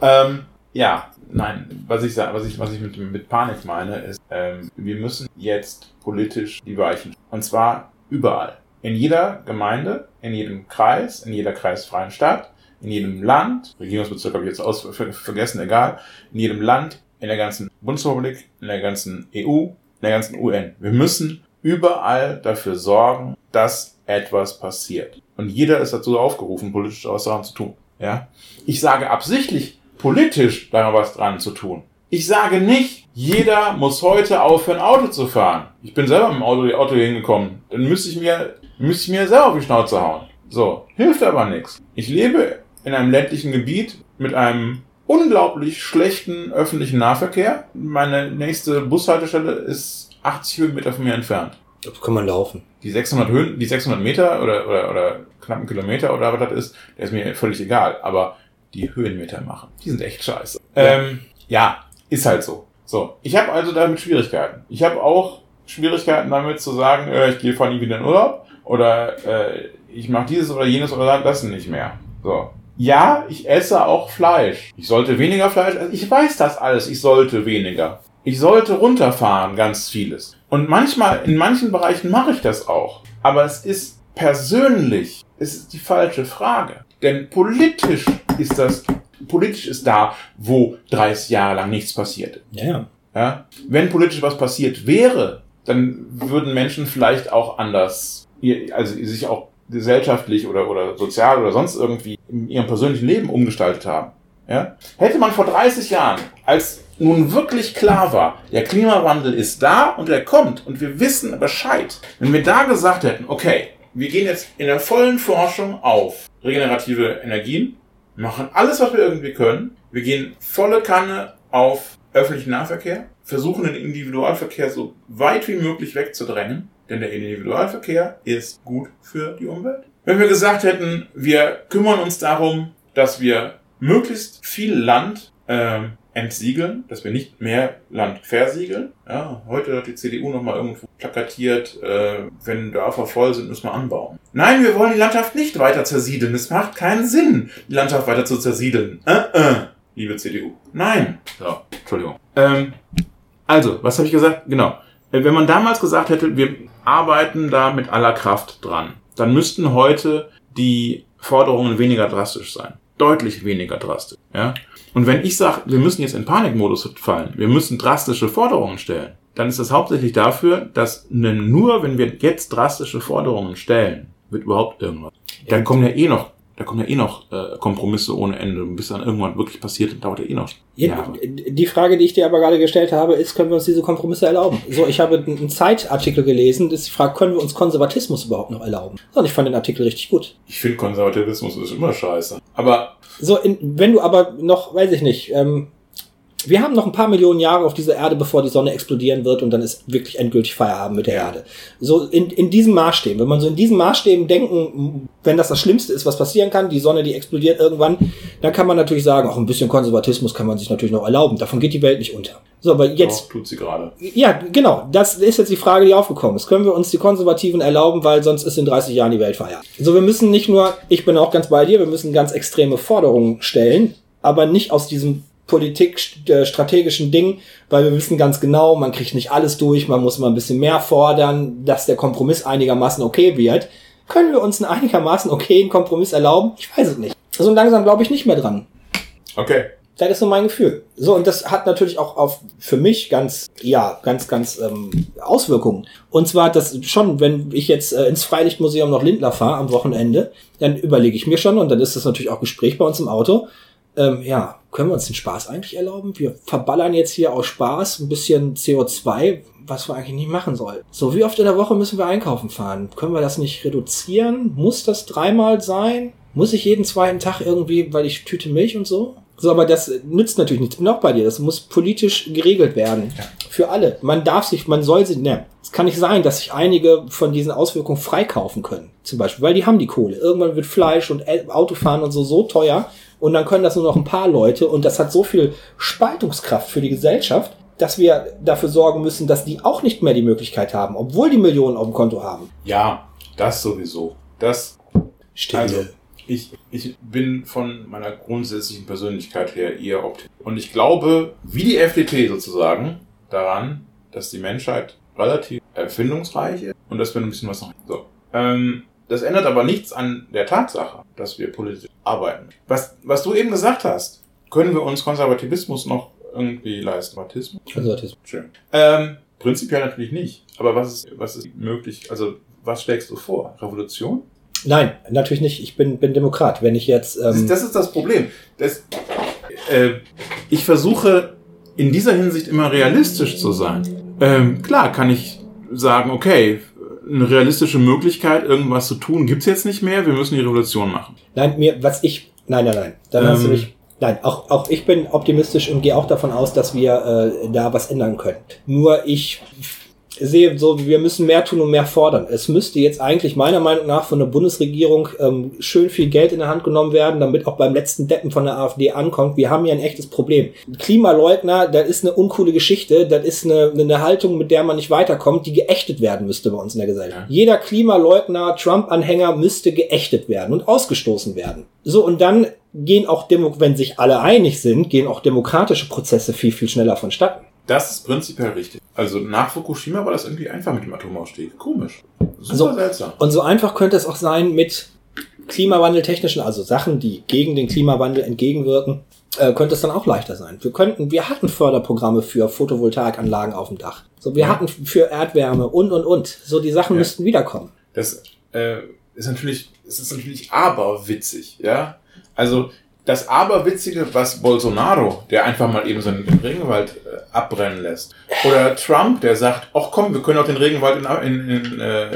Ähm, ja, nein, was ich was ich, was ich mit, mit Panik meine, ist, ähm, wir müssen jetzt politisch die Weichen. Und zwar überall. In jeder Gemeinde, in jedem Kreis, in jeder kreisfreien Stadt, in jedem Land, Regierungsbezirk habe ich jetzt aus, ver, vergessen, egal, in jedem Land, in der ganzen Bundesrepublik, in der ganzen EU, in der ganzen UN. Wir müssen überall dafür sorgen, dass etwas passiert. Und jeder ist dazu aufgerufen, politisch etwas daran zu tun. Ja? Ich sage absichtlich politisch daran was dran zu tun. Ich sage nicht, jeder muss heute aufhören, Auto zu fahren. Ich bin selber mit dem Auto, Auto hingekommen. Dann müsste ich mir, müsste ich mir selber auf die Schnauze hauen. So, hilft aber nichts. Ich lebe in einem ländlichen Gebiet mit einem unglaublich schlechten öffentlichen Nahverkehr. Meine nächste Bushaltestelle ist 80 Höhenmeter von mir entfernt. Das kann man laufen. Die 600 Höhen, die 600 Meter oder, oder, oder knapp einen Kilometer oder was das ist, der ist mir völlig egal. Aber die Höhenmeter machen, die sind echt scheiße. Ja. Ähm, ja, ist halt so. So, ich habe also damit Schwierigkeiten. Ich habe auch Schwierigkeiten damit zu sagen, äh, ich gehe fahr nie wieder in Urlaub oder äh, ich mache dieses oder jenes oder das nicht mehr. So. Ja, ich esse auch Fleisch. Ich sollte weniger Fleisch essen. Ich weiß das alles. Ich sollte weniger. Ich sollte runterfahren, ganz vieles. Und manchmal, in manchen Bereichen mache ich das auch. Aber es ist persönlich, es ist die falsche Frage. Denn politisch ist das, politisch ist da, wo 30 Jahre lang nichts passierte. Ja, ja. Ja? Wenn politisch was passiert wäre, dann würden Menschen vielleicht auch anders, also sich auch gesellschaftlich oder, oder sozial oder sonst irgendwie in ihrem persönlichen Leben umgestaltet haben. Ja? Hätte man vor 30 Jahren, als nun wirklich klar war, der Klimawandel ist da und er kommt und wir wissen Bescheid, wenn wir da gesagt hätten, okay, wir gehen jetzt in der vollen Forschung auf regenerative Energien, machen alles, was wir irgendwie können, wir gehen volle Kanne auf öffentlichen Nahverkehr, versuchen den Individualverkehr so weit wie möglich wegzudrängen, denn der Individualverkehr ist gut für die Umwelt. Wenn wir gesagt hätten, wir kümmern uns darum, dass wir möglichst viel Land ähm, entsiegeln, dass wir nicht mehr Land versiegeln. Ja, heute hat die CDU nochmal irgendwo plakatiert, äh, wenn Dörfer voll sind, müssen wir anbauen. Nein, wir wollen die Landschaft nicht weiter zersiedeln. Es macht keinen Sinn, die Landschaft weiter zu zersiedeln. Äh, äh, liebe CDU. Nein. So, Entschuldigung. Ähm, also, was habe ich gesagt? Genau. Äh, Wenn man damals gesagt hätte, wir arbeiten da mit aller Kraft dran, dann müssten heute die Forderungen weniger drastisch sein. Deutlich weniger drastisch. Ja? Und wenn ich sage, wir müssen jetzt in Panikmodus fallen, wir müssen drastische Forderungen stellen, dann ist das hauptsächlich dafür, dass ne- nur wenn wir jetzt drastische Forderungen stellen, wird überhaupt irgendwas. Dann kommen ja eh noch, da kommen ja eh noch äh, Kompromisse ohne Ende. Bis dann irgendwann wirklich passiert, dauert ja eh noch Jahre. Die Frage, die ich dir aber gerade gestellt habe, ist, können wir uns diese Kompromisse erlauben? So, ich habe einen Zeitartikel gelesen, das ist die Frage, können wir uns Konservatismus überhaupt noch erlauben? Und ich fand den Artikel richtig gut. Ich finde Konservatismus ist immer scheiße. Aber So, in, wenn du aber noch, weiß ich nicht, ähm, Wir haben noch ein paar Millionen Jahre auf dieser Erde, bevor die Sonne explodieren wird und dann ist wirklich endgültig Feierabend mit der Erde. So in, in diesem Maßstäben. Wenn man so in diesen Maßstäben denken, wenn das das Schlimmste ist, was passieren kann, die Sonne, die explodiert irgendwann, dann kann man natürlich sagen, auch ein bisschen Konservatismus kann man sich natürlich noch erlauben. Davon geht die Welt nicht unter. So, aber jetzt. Doch, tut sie gerade. Ja, genau. Das ist jetzt die Frage, die aufgekommen ist. Können wir uns die Konservativen erlauben, weil sonst ist in 30 Jahren die Welt feiert. So, wir müssen nicht nur, ich bin auch ganz bei dir, wir müssen ganz extreme Forderungen stellen, aber nicht aus diesem Politik-strategischen Ding, weil wir wissen ganz genau, man kriegt nicht alles durch, man muss mal ein bisschen mehr fordern, dass der Kompromiss einigermaßen okay wird. Können wir uns einen einigermaßen okayen Kompromiss erlauben? Ich weiß es nicht. So also langsam glaube ich nicht mehr dran. Okay. Das ist so mein Gefühl. So, und das hat natürlich auch auf für mich ganz, ja, ganz, ganz ähm, Auswirkungen. Und zwar das schon, wenn ich jetzt äh, ins Freilichtmuseum nach Lindler fahre am Wochenende, dann überlege ich mir schon, und dann ist das natürlich auch Gespräch bei uns im Auto, ähm, ja, können wir uns den Spaß eigentlich erlauben? Wir verballern jetzt hier aus Spaß ein bisschen CO2, was wir eigentlich nicht machen sollen. So, wie oft in der Woche müssen wir einkaufen fahren? Können wir das nicht reduzieren? Muss das dreimal sein? Muss ich jeden zweiten Tag irgendwie, weil ich tüte Milch und so? So, aber das nützt natürlich nichts. Noch bei dir. Das muss politisch geregelt werden. Ja. Für alle. Man darf sich, man soll sich, ne, es kann nicht sein, dass sich einige von diesen Auswirkungen freikaufen können. Zum Beispiel, weil die haben die Kohle. Irgendwann wird Fleisch und Autofahren und so so teuer. Und dann können das nur noch ein paar Leute. Und das hat so viel Spaltungskraft für die Gesellschaft, dass wir dafür sorgen müssen, dass die auch nicht mehr die Möglichkeit haben, obwohl die Millionen auf dem Konto haben. Ja, das sowieso. Das. Stille. Also, ich, ich bin von meiner grundsätzlichen Persönlichkeit her eher optimistisch. Und ich glaube, wie die FDP sozusagen, daran, dass die Menschheit relativ erfindungsreich ist und dass wir ein bisschen was noch. So. Ähm, das ändert aber nichts an der Tatsache, dass wir politisch arbeiten. Was, was du eben gesagt hast, können wir uns Konservativismus noch irgendwie leisten? Konservatismus? Konservatismus. Schön. Ähm, prinzipiell natürlich nicht. Aber was ist, was ist möglich? Also, was schlägst du vor? Revolution? Nein, natürlich nicht. Ich bin, bin Demokrat. Wenn ich jetzt. Ähm das, ist, das Problem. Das, äh, ich versuche in dieser Hinsicht immer realistisch zu sein. Ähm, klar kann ich sagen, okay, eine realistische Möglichkeit, irgendwas zu tun, gibt's jetzt nicht mehr. Wir müssen die Revolution machen. Nein, mir, was ich. Nein, nein, nein. Dann ähm, hast du mich. Ähm, nein, auch, auch ich bin optimistisch und gehe auch davon aus, dass wir äh, da was ändern können. Nur ich sehe so, wir müssen mehr tun und mehr fordern. Es müsste jetzt eigentlich meiner Meinung nach von der Bundesregierung ähm, schön viel Geld in der Hand genommen werden, damit auch beim letzten Deppen von der AfD ankommt. Wir haben hier ein echtes Problem. Klimaleugner, das ist eine uncoole Geschichte, das ist eine, eine Haltung, mit der man nicht weiterkommt, die geächtet werden müsste bei uns in der Gesellschaft. Jeder Klimaleugner, Trump-Anhänger müsste geächtet werden und ausgestoßen werden. So, und dann gehen auch, Demo wenn sich alle einig sind, gehen auch demokratische Prozesse viel, viel schneller vonstatten. Das ist prinzipiell richtig. Also nach Fukushima war das irgendwie einfach mit dem Atomausstieg. Komisch. Super so, seltsam. Und so einfach könnte es auch sein mit klimawandeltechnischen, also Sachen, die gegen den Klimawandel entgegenwirken, äh, könnte es dann auch leichter sein. Wir könnten, wir hatten Förderprogramme für Photovoltaikanlagen auf dem Dach. So, wir ja. hatten für Erdwärme und und und. So, die Sachen ja. müssten wiederkommen. Das äh, ist natürlich, es ist natürlich aberwitzig, ja. Also das Aberwitzige, was Bolsonaro, der einfach mal eben so einen Regenwald äh, abbrennen lässt, oder Trump, der sagt, ach komm, wir können auch den Regenwald in, in, in äh,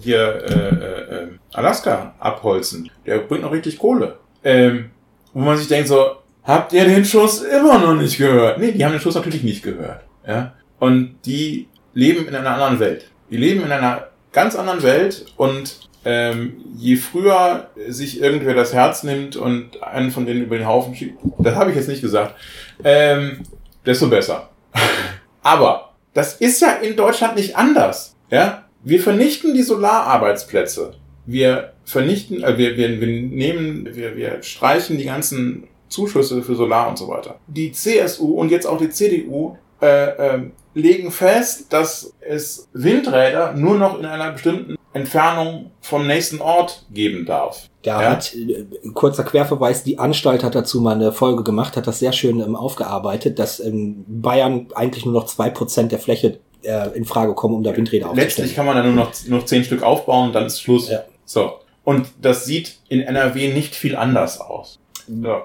hier äh, äh, Alaska abholzen. Der bringt noch richtig Kohle. Ähm, wo man sich denkt so, habt ihr den Schuss immer noch nicht gehört? Nee, die haben den Schuss natürlich nicht gehört. Ja? Und die leben in einer anderen Welt. Die leben in einer ganz anderen Welt und ähm, je früher sich irgendwer das Herz nimmt und einen von denen über den Haufen schiebt, das habe ich jetzt nicht gesagt, ähm, desto besser. Aber das ist ja in Deutschland nicht anders. Ja? Wir vernichten die Solararbeitsplätze. Wir vernichten, äh, wir, wir, wir nehmen, wir, wir streichen die ganzen Zuschüsse für Solar und so weiter. Die CSU und jetzt auch die CDU äh, äh, legen fest, dass es Windräder nur noch in einer bestimmten Entfernung vom nächsten Ort geben darf. Da ja? hat, äh, kurzer Querverweis, die Anstalt hat dazu mal eine Folge gemacht, hat das sehr schön ähm, aufgearbeitet, dass in Bayern eigentlich nur noch zwei Prozent der Fläche äh, in Frage kommen, um da Windräder aufzustellen. Letztlich kann man da nur noch, noch zehn Stück aufbauen, dann ist Schluss. Ja. So. Und das sieht in NRW nicht viel anders aus. So.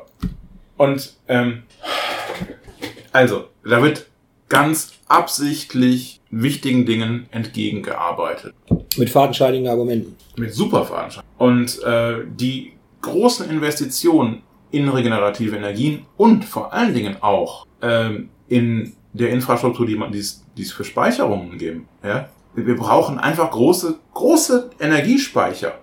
Und ähm, also, da wird ganz absichtlich wichtigen Dingen entgegengearbeitet. Mit fadenscheinigen Argumenten. Mit super fadenscheinigen. Und äh, die großen Investitionen in regenerative Energien und vor allen Dingen auch ähm, in der Infrastruktur, die man, die es, die es für Speicherungen geben. Ja? Wir brauchen einfach große, große Energiespeicher.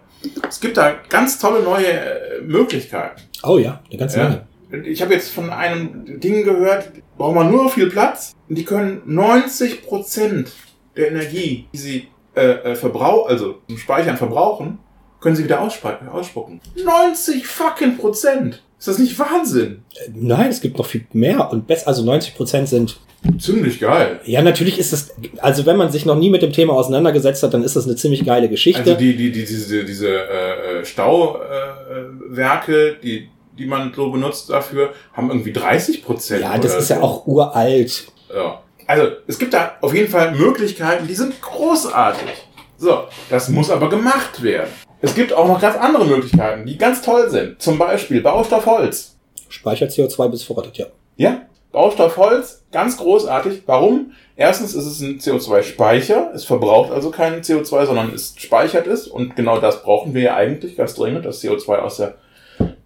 Es gibt da ganz tolle neue äh, Möglichkeiten. Oh ja, eine ganze Ja. Menge. Ich habe jetzt von einem Ding gehört, braucht man nur viel Platz die können 90 Prozent der Energie, die sie äh, äh, verbrauchen, also zum Speichern verbrauchen, können sie wieder ausspucken. 90 fucking Prozent! Ist das nicht Wahnsinn? Äh, Nein, es gibt noch viel mehr und besser. Also 90 Prozent sind. Ziemlich geil. Ja, natürlich ist es. Also wenn man sich noch nie mit dem Thema auseinandergesetzt hat, dann ist das eine ziemlich geile Geschichte. Also die, die, die, diese, diese äh, äh, Stauwerke, die, die man so benutzt dafür, haben irgendwie 30 Prozent. ja, das ist ja auch uralt. Ja. Also, es gibt da auf jeden Fall Möglichkeiten, die sind großartig. So, das muss aber gemacht werden. Es gibt auch noch ganz andere Möglichkeiten, die ganz toll sind. Zum Beispiel Baustoff Holz. Speichert CO2 bis verrottet, ja. Ja? Baustoff Holz, ganz großartig. Warum? Erstens ist es ein CO2-Speicher. Es verbraucht also keinen CO2, sondern es speichert es. Und genau das brauchen wir ja eigentlich ganz dringend, dass CO2 aus der,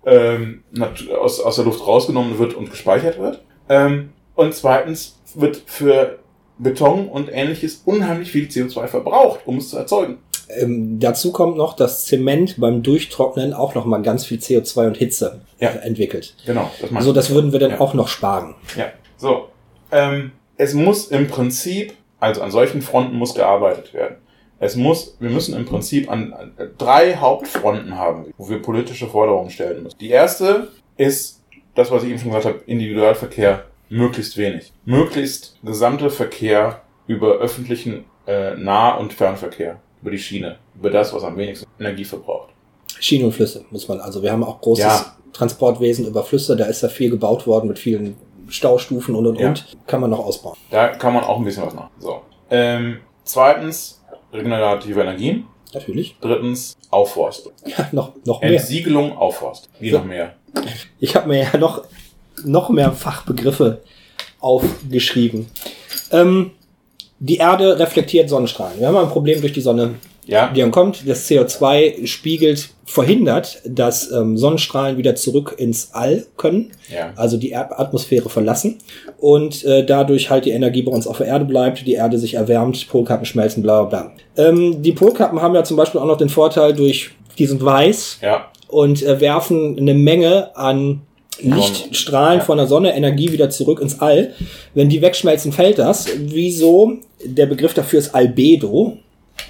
ähm, aus, aus der Luft rausgenommen wird und gespeichert wird. Ähm, und zweitens wird für Beton und ähnliches unheimlich viel CO2 verbraucht, um es zu erzeugen. Ähm, dazu kommt noch, dass Zement beim Durchtrocknen auch noch mal ganz viel CO2 und Hitze Ja. äh, entwickelt. Genau. Das So, das würden wir dann Ja. auch noch sparen. Ja, so. Ähm, es muss im Prinzip, also an solchen Fronten muss gearbeitet werden. Es muss, wir müssen im Prinzip an, an drei Hauptfronten haben, wo wir politische Forderungen stellen müssen. Die erste ist das, was ich eben schon gesagt habe, Individualverkehr möglichst wenig. Möglichst gesamte Verkehr über öffentlichen äh, Nah- und Fernverkehr, über die Schiene, über das, was am wenigsten Energie verbraucht. Schienen und Flüsse muss man. Also wir haben auch großes Ja. Transportwesen über Flüsse. Da ist ja viel gebaut worden mit vielen Staustufen und und Ja. und. Kann man noch ausbauen. Da kann man auch ein bisschen was machen. So. Ähm, zweitens, regenerative Energien. Natürlich. Drittens, Aufforstung. Ja, noch, noch mehr. Entsiegelung, Aufforstung. Wie noch mehr. Ich habe mir ja noch, noch mehr Fachbegriffe aufgeschrieben. Ähm, die Erde reflektiert Sonnenstrahlen. Wir haben ein Problem durch die Sonne, Ja, die dann kommt. Das CO2 spiegelt, verhindert, dass ähm, Sonnenstrahlen wieder zurück ins All können, ja. also die Erdatmosphäre verlassen und äh, dadurch halt die Energie bei uns auf der Erde bleibt, die Erde sich erwärmt, Polkappen schmelzen, bla bla bla. Ähm, die Polkappen haben ja zum Beispiel auch noch den Vorteil durch, die sind weiß, Ja, und äh, werfen eine Menge an Lichtstrahlen Ja. von der Sonne, Energie wieder zurück ins All. Wenn die wegschmelzen, fällt das. Wieso? Der Begriff dafür ist Albedo.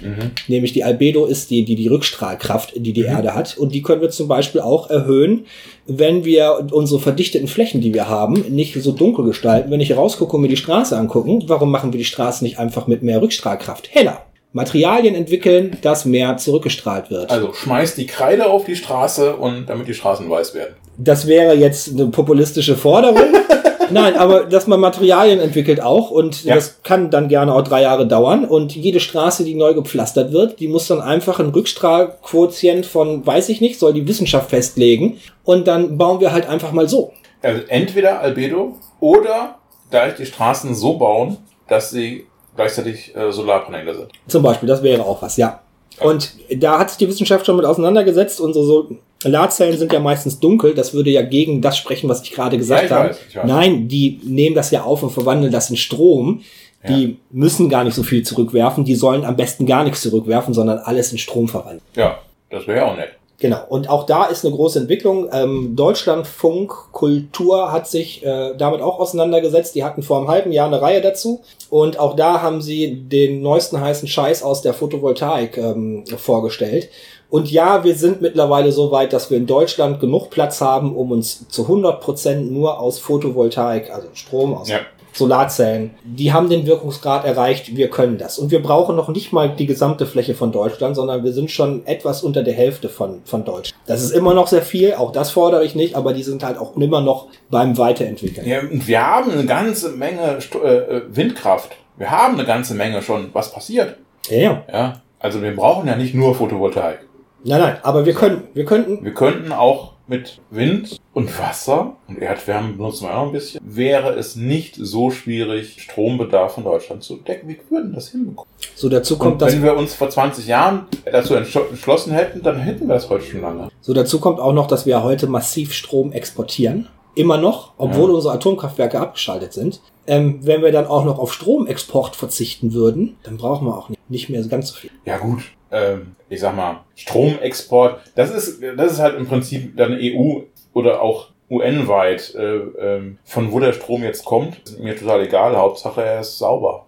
mhm. Nämlich die Albedo ist die, die, die Rückstrahlkraft, die die Erde hat. Und die können wir zum Beispiel auch erhöhen, wenn wir unsere verdichteten Flächen, die wir haben, nicht so dunkel gestalten. Wenn ich rausgucke und mir die Straße angucken, warum machen wir die Straße nicht einfach mit mehr Rückstrahlkraft heller? Materialien entwickeln, dass mehr zurückgestrahlt wird. Also schmeißt die Kreide auf die Straße und damit die Straßen weiß werden. Das wäre jetzt eine populistische Forderung. Nein, aber dass man Materialien entwickelt auch und Ja. das kann dann gerne auch drei Jahre dauern und jede Straße, die neu gepflastert wird, die muss dann einfach einen Rückstrahlquotient von, weiß ich nicht, soll die Wissenschaft festlegen und dann bauen wir halt einfach mal so. Also entweder Albedo oder gleich die Straßen so bauen, dass sie gleichzeitig äh, Solarpaneele sind. Zum Beispiel, das wäre auch was, ja. Und da hat sich die Wissenschaft schon mit auseinandergesetzt. Unsere Solarzellen sind ja meistens dunkel. Das würde ja gegen das sprechen, was ich gerade gesagt ich habe. Nein, die nehmen das ja auf und verwandeln das in Strom. Die müssen gar nicht so viel zurückwerfen. Die sollen am besten gar nichts zurückwerfen, sondern alles in Strom verwandeln. Ja, das wäre ja auch nett. Genau. Und auch da ist eine große Entwicklung. Ähm, Deutschlandfunk Kultur hat sich äh, damit auch auseinandergesetzt. Die hatten vor einem halben Jahr eine Reihe dazu. Und auch da haben sie den neuesten heißen Scheiß aus der Photovoltaik ähm, vorgestellt. Und ja, wir sind mittlerweile so weit, dass wir in Deutschland genug Platz haben, um uns zu 100 Prozent nur aus Photovoltaik, also Strom aus Ja. Solarzellen, die haben den Wirkungsgrad erreicht, wir können das. Und wir brauchen noch nicht mal die gesamte Fläche von Deutschland, sondern wir sind schon etwas unter der Hälfte von, von Deutschland. Das ist immer noch sehr viel, auch das fordere ich nicht, aber die sind halt auch immer noch beim Weiterentwickeln. Ja, und wir haben eine ganze Menge äh, äh, Windkraft. Wir haben eine ganze Menge schon, was passiert. Ja, ja. Ja, also wir brauchen ja nicht nur Photovoltaik. Nein, nein, aber wir können, wir könnten, Wir könnten auch mit Wind und Wasser und Erdwärme benutzen wir auch ein bisschen, wäre es nicht so schwierig, Strombedarf von Deutschland zu decken. Wir würden das hinbekommen. so dazu Und kommt das, wenn wir uns vor 20 Jahren dazu entschlo- entschlossen hätten, dann hätten wir das heute schon lange. so dazu kommt auch noch, dass wir heute massiv Strom exportieren. Immer noch, obwohl Ja. unsere Atomkraftwerke abgeschaltet sind. Ähm, wenn wir dann auch noch auf Stromexport verzichten würden, dann brauchen wir auch nicht, nicht mehr ganz so viel. Ja gut, ähm, ich sag mal, Stromexport, das ist, das ist halt im Prinzip dann EU oder auch UN-weit, äh, ähm, von wo der Strom jetzt kommt, ist mir total egal, Hauptsache er ist sauber.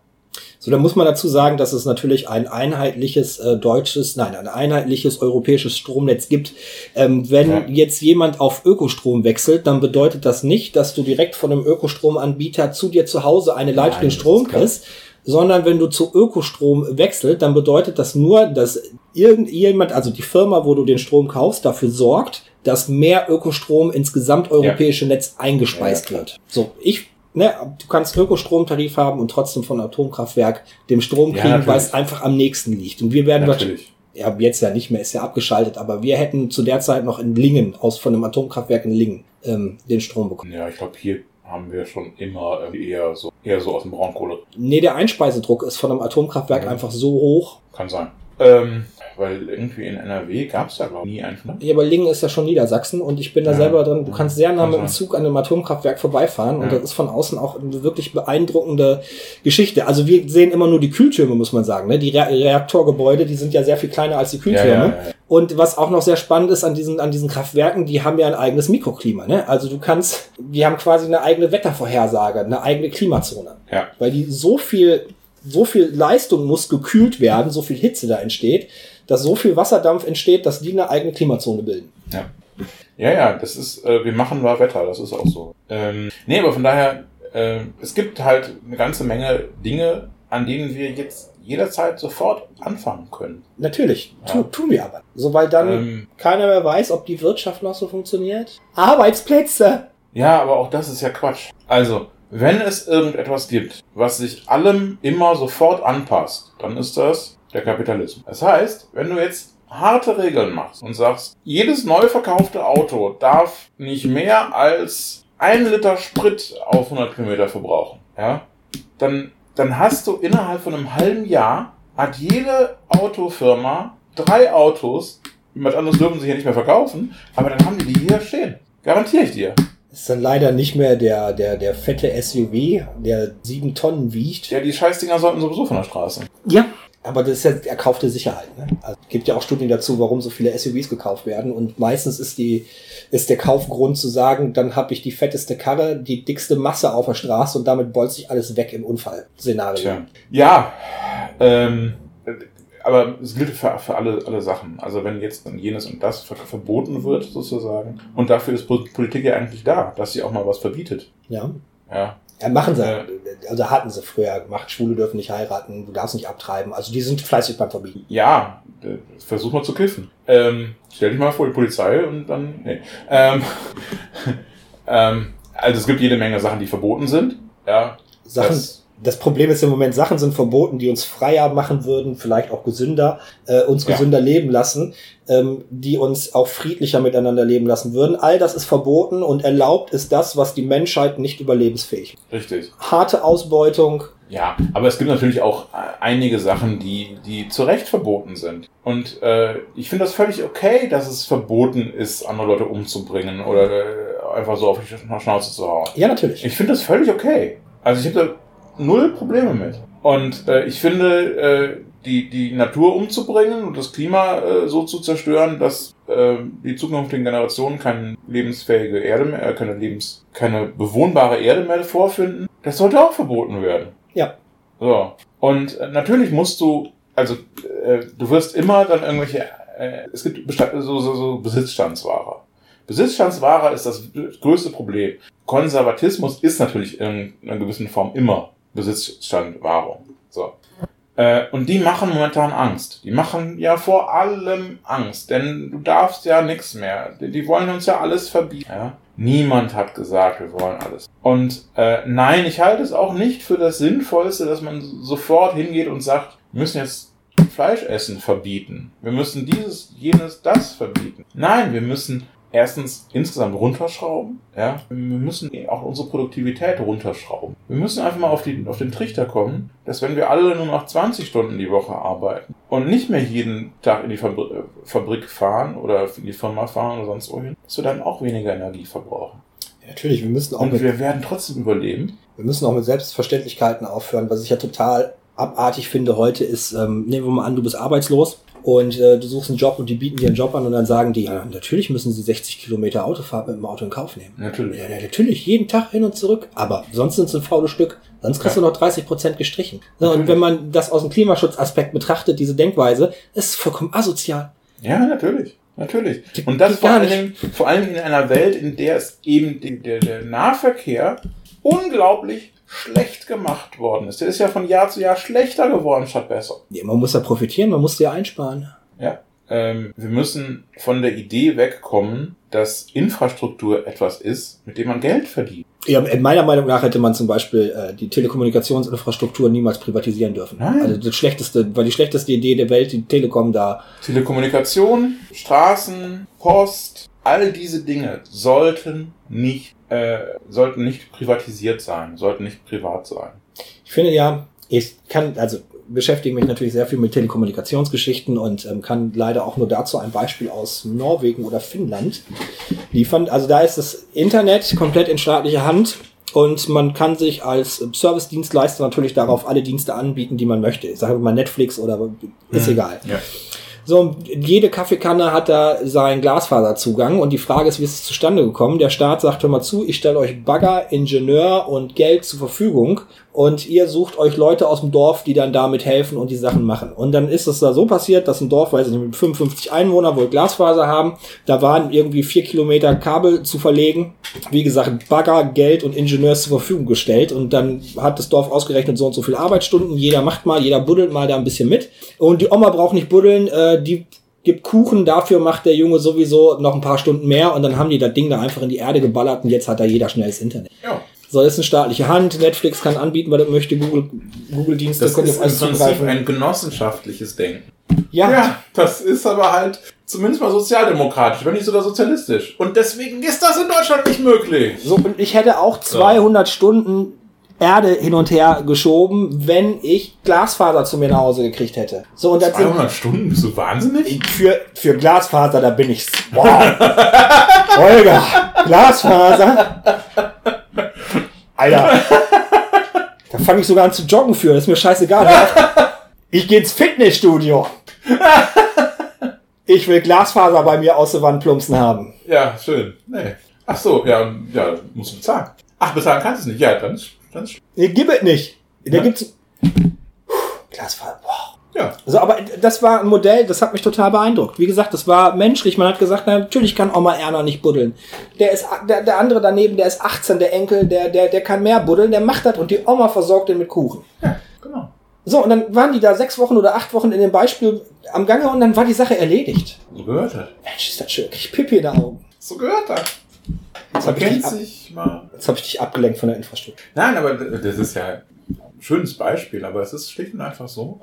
So, da muss man dazu sagen, dass es natürlich ein einheitliches äh, deutsches, nein, ein einheitliches europäisches Stromnetz gibt. Ähm, wenn Ja. jetzt jemand auf Ökostrom wechselt, dann bedeutet das nicht, dass du direkt von einem Ökostromanbieter zu dir zu Hause eine Leitung Nein, Strom kriegst, sondern wenn du zu Ökostrom wechselt, dann bedeutet das nur, dass irgendjemand, also die Firma, wo du den Strom kaufst, dafür sorgt, dass mehr Ökostrom ins gesamteuropäische Netz eingespeist Ja, ja, wird. So, ich, ne, du kannst Ökostromtarif haben und trotzdem von Atomkraftwerk dem Strom Ja, kriegen, weil natürlich. es einfach am nächsten liegt. Und wir werden Natürlich. ja, jetzt ja nicht mehr, ist ja abgeschaltet, aber wir hätten zu der Zeit noch in Lingen, aus von einem Atomkraftwerk in Lingen, ähm, den Strom bekommen. Ja, ich glaube, hier haben wir schon immer irgendwie eher so, eher so aus dem Braunkohle. Nee, der Einspeisedruck ist von einem Atomkraftwerk Ja. einfach so hoch. Kann sein. Ähm, weil irgendwie in NRW gab es da, glaube ich, nie einen. Ne? Ja, aber Lingen ist ja schon Niedersachsen und ich bin da Ja. selber drin. Du kannst sehr nah mit dem. Zug an einem Atomkraftwerk vorbeifahren und Ja. das ist von außen auch eine wirklich beeindruckende Geschichte. Also wir sehen immer nur die Kühltürme, muss man sagen. Ne? Die Re Reaktorgebäude, die sind ja sehr viel kleiner als die Kühltürme. Ja, ja. Und was auch noch sehr spannend ist an diesen, an diesen Kraftwerken, die haben ja ein eigenes Mikroklima. Ne? Also du kannst, die haben quasi eine eigene Wettervorhersage, eine eigene Klimazone. Ja. Weil die so viel, so viel Leistung muss gekühlt werden, so viel Hitze da entsteht, dass so viel Wasserdampf entsteht, dass die eine eigene Klimazone bilden. Ja. Ja, ja, das ist, äh, wir machen wahr Wetter, das ist auch so. Ähm, nee, aber von daher, äh, es gibt halt eine ganze Menge Dinge, an denen wir jetzt jederzeit sofort anfangen können. Natürlich, tu, Ja. tun wir aber. So, weil dann Ähm, keiner mehr weiß, ob die Wirtschaft noch so funktioniert. Arbeitsplätze! ja, aber auch das ist ja Quatsch. Also, wenn es irgendetwas gibt, was sich allem immer sofort anpasst, dann ist das der Kapitalismus. Das heißt, wenn du jetzt harte Regeln machst und sagst, jedes neu verkaufte Auto darf nicht mehr als ein Liter Sprit auf 100 Kilometer verbrauchen, ja, dann, dann hast du innerhalb von einem halben Jahr hat jede Autofirma drei Autos, was anderes dürfen sie hier nicht mehr verkaufen, aber dann haben die die hier stehen. Garantiere ich dir. Ist dann leider nicht mehr der, der, der fette SUV, der sieben Tonnen wiegt. Ja, die Scheißdinger sollten sowieso von der Straße. Ja. Aber das ist ja erkaufte Sicherheit. Ne? Also, gibt ja auch Studien dazu, warum so viele SUVs gekauft werden. Und meistens ist die ist der Kaufgrund zu sagen, dann habe ich die fetteste Karre, die dickste Masse auf der Straße und damit bolzt sich alles weg im Unfallszenario. Tja. Ja, ähm, aber es gilt für, für alle, alle Sachen. Also wenn jetzt dann jenes und das ver verboten wird, sozusagen, und dafür ist Po- Politik ja eigentlich da, dass sie auch mal was verbietet. Ja. Ja. Ja, machen sie. Ja. Also hatten sie früher gemacht. Schwule dürfen nicht heiraten, du darfst nicht abtreiben. Also die sind fleißig beim Verbieten. Ja, versuch mal zu kiffen. Ähm, stell dich mal vor die Polizei und dann. Nee. Ähm, ähm, also es gibt jede Menge Sachen, die verboten sind. Ja. Sachen, Das- das, Problem ist im Moment, Sachen sind verboten, die uns freier machen würden, vielleicht auch gesünder, äh, uns Ja. gesünder leben lassen, ähm, die uns auch friedlicher miteinander leben lassen würden. All das ist verboten und erlaubt ist das, was die Menschheit nicht überlebensfähig. macht. Richtig. Harte Ausbeutung. Ja, aber es gibt natürlich auch äh, einige Sachen, die, die zu Recht verboten sind. Und äh, ich finde das völlig okay, dass es verboten ist, andere Leute umzubringen oder äh, einfach so auf die Sch- Schnauze zu hauen. Ja, natürlich. Ich finde das völlig okay. Also ich habe da null Probleme mit. Und äh, ich finde, äh, die, die Natur umzubringen und das Klima äh, so zu zerstören, dass äh, die zukünftigen Generationen keine lebensfähige Erde mehr, äh, keine lebens, keine bewohnbare Erde mehr vorfinden, das sollte auch verboten werden. Ja. So. Und äh, natürlich musst du, also äh, du wirst immer dann irgendwelche, äh, es gibt Besta- so, so, so Besitzstandsware. Besitzstandsware ist das größte Problem. Konservatismus ist natürlich in einer gewissen Form immer Besitzstandwahrung. So. Äh, und die machen momentan Angst. Die machen ja vor allem Angst, denn du darfst ja nichts mehr. Die, die wollen uns ja alles verbieten. Ja? Niemand hat gesagt, wir wollen alles. Und äh, nein, ich halte es auch nicht für das Sinnvollste, dass man sofort hingeht und sagt, wir müssen jetzt Fleischessen verbieten. Wir müssen dieses, jenes, das verbieten. Nein, wir müssen erstens insgesamt runterschrauben. Ja, wir müssen auch unsere Produktivität runterschrauben. Wir müssen einfach mal auf, die, auf den Trichter kommen, dass wenn wir alle nur noch 20 Stunden die Woche arbeiten und nicht mehr jeden Tag in die Fabri Fabrik fahren oder in die Firma fahren oder sonst wohin, dass wir dann auch weniger Energie verbrauchen. Natürlich, wir müssen auch Und mit, wir werden trotzdem überleben. wir müssen auch mit Selbstverständlichkeiten aufhören. Was ich ja total abartig finde heute ist, ähm, nehmen wir mal an, du bist arbeitslos und äh, du suchst einen Job und die bieten dir einen Job an und dann sagen die, ja, natürlich müssen sie 60 Kilometer Autofahrt mit dem Auto in Kauf nehmen. Natürlich. Ja, natürlich, jeden Tag hin und zurück. Aber sonst sind es ein faules Stück. Sonst kriegst Ja. du noch 30 Prozent gestrichen. So, und wenn man das aus dem Klimaschutzaspekt betrachtet, diese Denkweise, ist vollkommen asozial. Ja, natürlich. Natürlich. Und das vor allem, vor allem in einer Welt, in der es eben der, der Nahverkehr unglaublich schlecht gemacht worden ist. Der ist ja von Jahr zu Jahr schlechter geworden statt besser. Ja, man muss ja profitieren, man muss ja einsparen. Ja. Ähm, wir müssen von der Idee wegkommen, dass Infrastruktur etwas ist, mit dem man Geld verdient. Ja, meiner Meinung nach hätte man zum Beispiel äh, die Telekommunikationsinfrastruktur niemals privatisieren dürfen. Nein. Also das schlechteste, war die schlechteste Idee der Welt, die Telekom da. Telekommunikation, Straßen, Post, all diese Dinge sollten nicht, äh, sollten nicht privatisiert sein, sollten nicht privat sein. Ich finde ja, ich kann, also beschäftige mich natürlich sehr viel mit Telekommunikationsgeschichten und ähm, kann leider auch nur dazu ein Beispiel aus Norwegen oder Finnland liefern. Also da ist das Internet komplett in staatlicher Hand und man kann sich als Service-Dienstleister natürlich darauf alle Dienste anbieten, die man möchte. Ich sage mal Netflix oder ist Mhm. egal. Ja. So, jede Kaffeekanne hat da seinen Glasfaserzugang und die Frage ist, wie ist es zustande gekommen? Der Staat sagt, hör mal zu, ich stelle euch Bagger, Ingenieur und Geld zur Verfügung und ihr sucht euch Leute aus dem Dorf, die dann damit helfen und die Sachen machen. Und dann ist es da so passiert, dass ein Dorf, weiß ich nicht, mit 55 Einwohner wohl Glasfaser haben, da waren irgendwie vier Kilometer Kabel zu verlegen. Wie gesagt, Bagger, Geld und Ingenieurs zur Verfügung gestellt und dann hat das Dorf ausgerechnet so und so viele Arbeitsstunden. Jeder macht mal, jeder buddelt mal da ein bisschen mit. Und die Oma braucht nicht buddeln, äh, die gibt Kuchen, dafür macht der Junge sowieso noch ein paar Stunden mehr und dann haben die das Ding da einfach in die Erde geballert und jetzt hat da jeder schnelles Internet. Ja. So, das ist eine staatliche Hand. Netflix kann anbieten, was er möchte. Google, Google-Dienste Das könnt ihr ist auf im alles Prinzip zugreifen. ein genossenschaftliches Denken. Ja, Ja, das ist aber halt zumindest mal sozialdemokratisch, wenn nicht sogar sozialistisch. Und deswegen ist das in Deutschland nicht möglich. so, und ich hätte auch 200 Stunden Erde hin und her geschoben, wenn ich Glasfaser zu mir nach Hause gekriegt hätte. So, und das sind 200 Stunden, bist du wahnsinnig? für, für Glasfaser, da bin ich. Wow. Holger, Glasfaser. Alter. Da fange ich sogar an zu joggen für. Das ist mir scheißegal. Ich gehe ins Fitnessstudio. Ich will Glasfaser bei mir aus der Wand plumpsen haben. Ja, schön. Nee. Ach so, ja, ja, musst du bezahlen. Ach, bezahlen kannst du es nicht. Ja, dann ist, dann Nee, gib es nicht. Da Ja. gibt's. Glasfaser. Wow. Ja. So, aber das war ein Modell, das hat mich total beeindruckt. Wie gesagt, das war menschlich. Man hat gesagt, na, natürlich kann Oma Erna nicht buddeln. Der ist, der, der andere daneben, der ist 18, der Enkel, der, der, der kann mehr buddeln, der macht das und die Oma versorgt den mit Kuchen. Ja, genau. So, und dann waren die da sechs Wochen oder acht Wochen in dem Beispiel am Gange und dann war die Sache erledigt. So gehört das. Mensch, ist das schön. Ich Pipi in den Augen. So gehört das. Jetzt habe ich, kennt dich ab- sich mal. jetzt hab ich dich abgelenkt von der Infrastruktur. Nein, aber das ist ja schönes Beispiel, aber es ist schlicht und einfach so.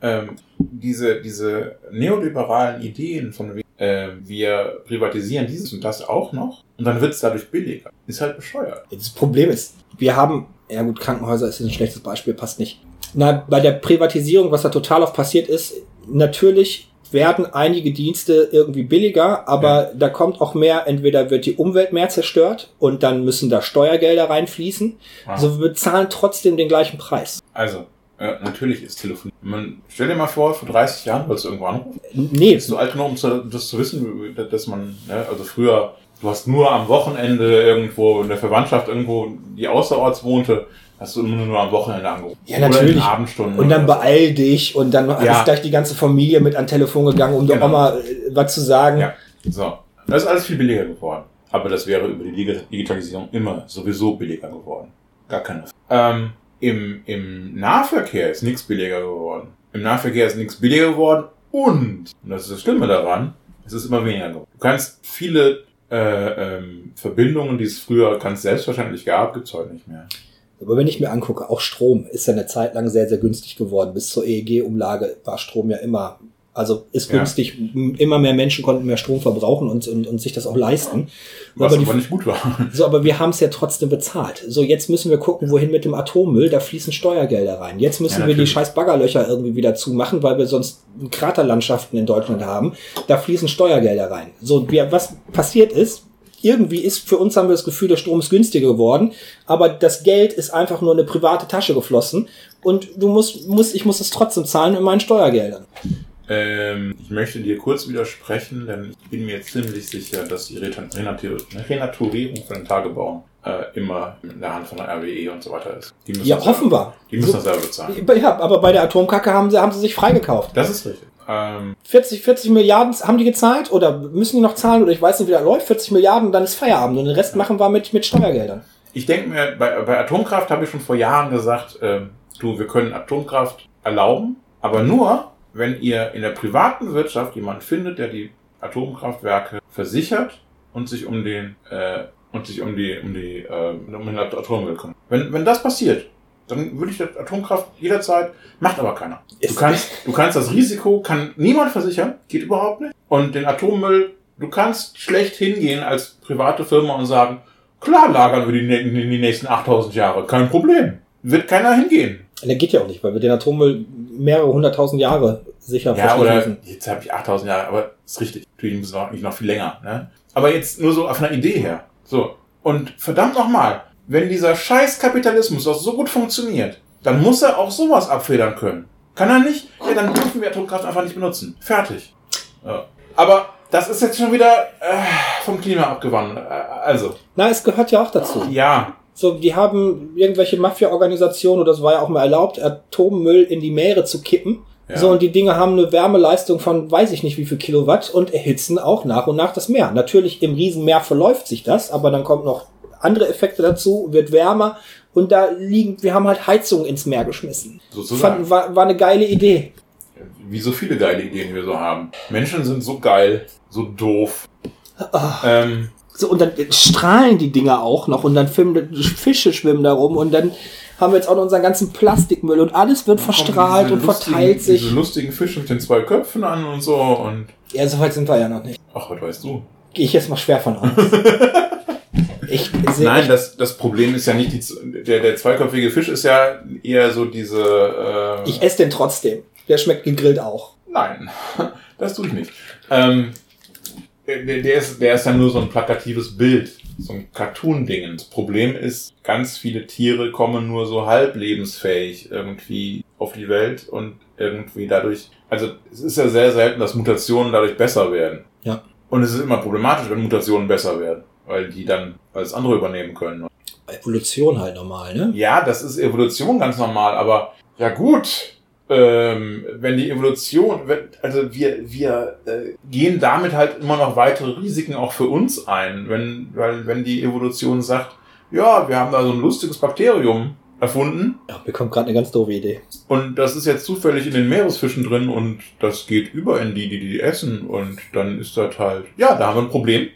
Ähm, diese, diese neoliberalen Ideen von äh, wir privatisieren dieses und das auch noch und dann wird es dadurch billiger. Ist halt bescheuert. Das Problem ist, wir haben, ja gut, Krankenhäuser ist ein schlechtes Beispiel, passt nicht. Na, bei der Privatisierung, was da total oft passiert ist, natürlich werden einige Dienste irgendwie billiger, aber da kommt auch mehr, entweder wird die Umwelt mehr zerstört und dann müssen da Steuergelder reinfließen. Ah. Also wir bezahlen trotzdem den gleichen Preis. Also, äh, natürlich ist Telefon. Man, stell dir mal vor, vor 30 Jahren wolltest du irgendwo anrufen. Nee, Bist du alt genug, um zu, das zu wissen, dass man, ne, also früher, du hast nur am Wochenende irgendwo in der Verwandtschaft irgendwo, die außerorts wohnte, hast du immer nur am Wochenende angerufen. Ja, Oder in natürlich. Abendstunden. und dann beeil dich und dann Ja. ist gleich die ganze Familie mit an Telefon gegangen, um der Genau. Oma äh, was zu sagen. Ja, so. Das ist alles viel billiger geworden. Aber das wäre über die Digitalisierung immer sowieso billiger geworden. Gar keine. Ähm, im, Im Nahverkehr ist nichts billiger geworden. Im Nahverkehr ist nichts billiger geworden und, und das ist das Schlimme daran, es ist immer weniger geworden. Du kannst viele äh, ähm, Verbindungen, die es früher ganz selbstverständlich gab, gibt's heute nicht mehr. Aber wenn ich mir angucke, auch Strom ist ja eine Zeit lang sehr, sehr günstig geworden. Bis zur EEG-Umlage war Strom ja immer, also ist Ja. günstig. M- Immer mehr Menschen konnten mehr Strom verbrauchen und, und, und sich das auch leisten. Was aber, aber, die, nicht gut war. so, aber wir haben es ja trotzdem bezahlt. So, jetzt müssen wir gucken, wohin mit dem Atommüll. Da fließen Steuergelder rein. Jetzt müssen Ja, wir die scheiß Baggerlöcher irgendwie wieder zumachen, weil wir sonst Kraterlandschaften in Deutschland haben. Da fließen Steuergelder rein. So, wir, was passiert ist, irgendwie ist, für uns haben wir das Gefühl, der Strom ist günstiger geworden, aber das Geld ist einfach nur in eine private Tasche geflossen und du musst, musst ich muss es trotzdem zahlen mit meinen Steuergeldern. Ähm, ich möchte dir kurz widersprechen, denn ich bin mir ziemlich sicher, dass die Renaturierung von den Tagebauern äh, immer in der Hand von der RWE und so weiter ist. Ja, hoffen wir. Die müssen so, das selber bezahlen. Ja, aber bei der Atomkacke haben sie, haben sie sich freigekauft. Das ist richtig. Ähm, 40, 40 Milliarden haben die gezahlt oder müssen die noch zahlen oder ich weiß nicht, wie das läuft. 40 Milliarden, dann ist Feierabend und den Rest machen wir mit, mit Steuergeldern. Ich denke mir, bei, bei Atomkraft habe ich schon vor Jahren gesagt, äh, du, wir können Atomkraft erlauben, aber nur, wenn ihr in der privaten Wirtschaft jemanden findet, der die Atomkraftwerke versichert und sich um den äh, und sich um die um die äh, um den Atommüll kümmert. Wenn wenn das passiert, dann würde ich das Atomkraft jederzeit macht aber keiner. Du kannst du kannst das Risiko kann niemand versichern, geht überhaupt nicht. Und den Atommüll du kannst schlecht hingehen als private Firma und sagen, klar lagern wir die in die nächsten 8000 Jahre, kein Problem. Wird keiner hingehen. Der geht ja auch nicht, weil wir den Atommüll mehrere hunderttausend Jahre sicher Ja, oder jetzt habe ich 8000 Jahre, aber ist richtig. Natürlich muss es noch viel länger. Ne? Aber jetzt nur so auf einer Idee her. So. Und verdammt nochmal, wenn dieser scheiß Kapitalismus auch so gut funktioniert, dann muss er auch sowas abfedern können. Kann er nicht? Ja, dann dürfen wir Atomkraft einfach nicht benutzen. Fertig. Ja. Aber das ist jetzt schon wieder äh, vom Klima abgewandert. Äh, also. Na, es gehört ja auch dazu. Ja. So, die haben irgendwelche Mafia-Organisationen, oder das war ja auch mal erlaubt, Atommüll in die Meere zu kippen. Ja. So, und die Dinge haben eine Wärmeleistung von weiß ich nicht wie viel Kilowatt und erhitzen auch nach und nach das Meer. Natürlich im Riesenmeer verläuft sich das, aber dann kommt noch andere Effekte dazu, wird wärmer und da liegen, wir haben halt Heizung ins Meer geschmissen. Sozusagen. Fand, war, war eine geile Idee. Wie so viele geile Ideen, wir so haben. Menschen sind so geil, so doof. Oh. Ähm, so, und dann strahlen die Dinger auch noch und dann filmen, Fische schwimmen da rum und dann haben wir jetzt auch noch unseren ganzen Plastikmüll und alles wird verstrahlt und verteilt sich. Diese lustigen Fische mit den zwei Köpfen an und so und. Ja, so weit sind wir ja noch nicht. Ach, was weißt du? Gehe ich jetzt mal schwer von aus. ich Nein, das, das Problem ist ja nicht die, der, der zweiköpfige Fisch ist ja eher so diese, äh Ich esse den trotzdem. Der schmeckt gegrillt auch. Nein, das tue ich nicht. Ähm, der, der, ist, der ist ja nur so ein plakatives Bild, so ein Cartoon-Ding. Das Problem ist, ganz viele Tiere kommen nur so halb lebensfähig irgendwie auf die Welt und irgendwie dadurch, also es ist ja sehr selten, dass Mutationen dadurch besser werden. Ja. Und es ist immer problematisch, wenn Mutationen besser werden, weil die dann alles andere übernehmen können. Evolution halt normal, ne? Ja, das ist Evolution ganz normal, aber ja gut, ähm, wenn die Evolution, also wir, wir äh, gehen damit halt immer noch weitere Risiken auch für uns ein, wenn, weil wenn die Evolution sagt, ja, wir haben da so ein lustiges Bakterium erfunden. Ja, wir kommen gerade eine ganz doofe Idee. Und das ist jetzt zufällig in den Meeresfischen drin und das geht über in die, die die essen und dann ist das halt, ja, da haben wir ein Problem.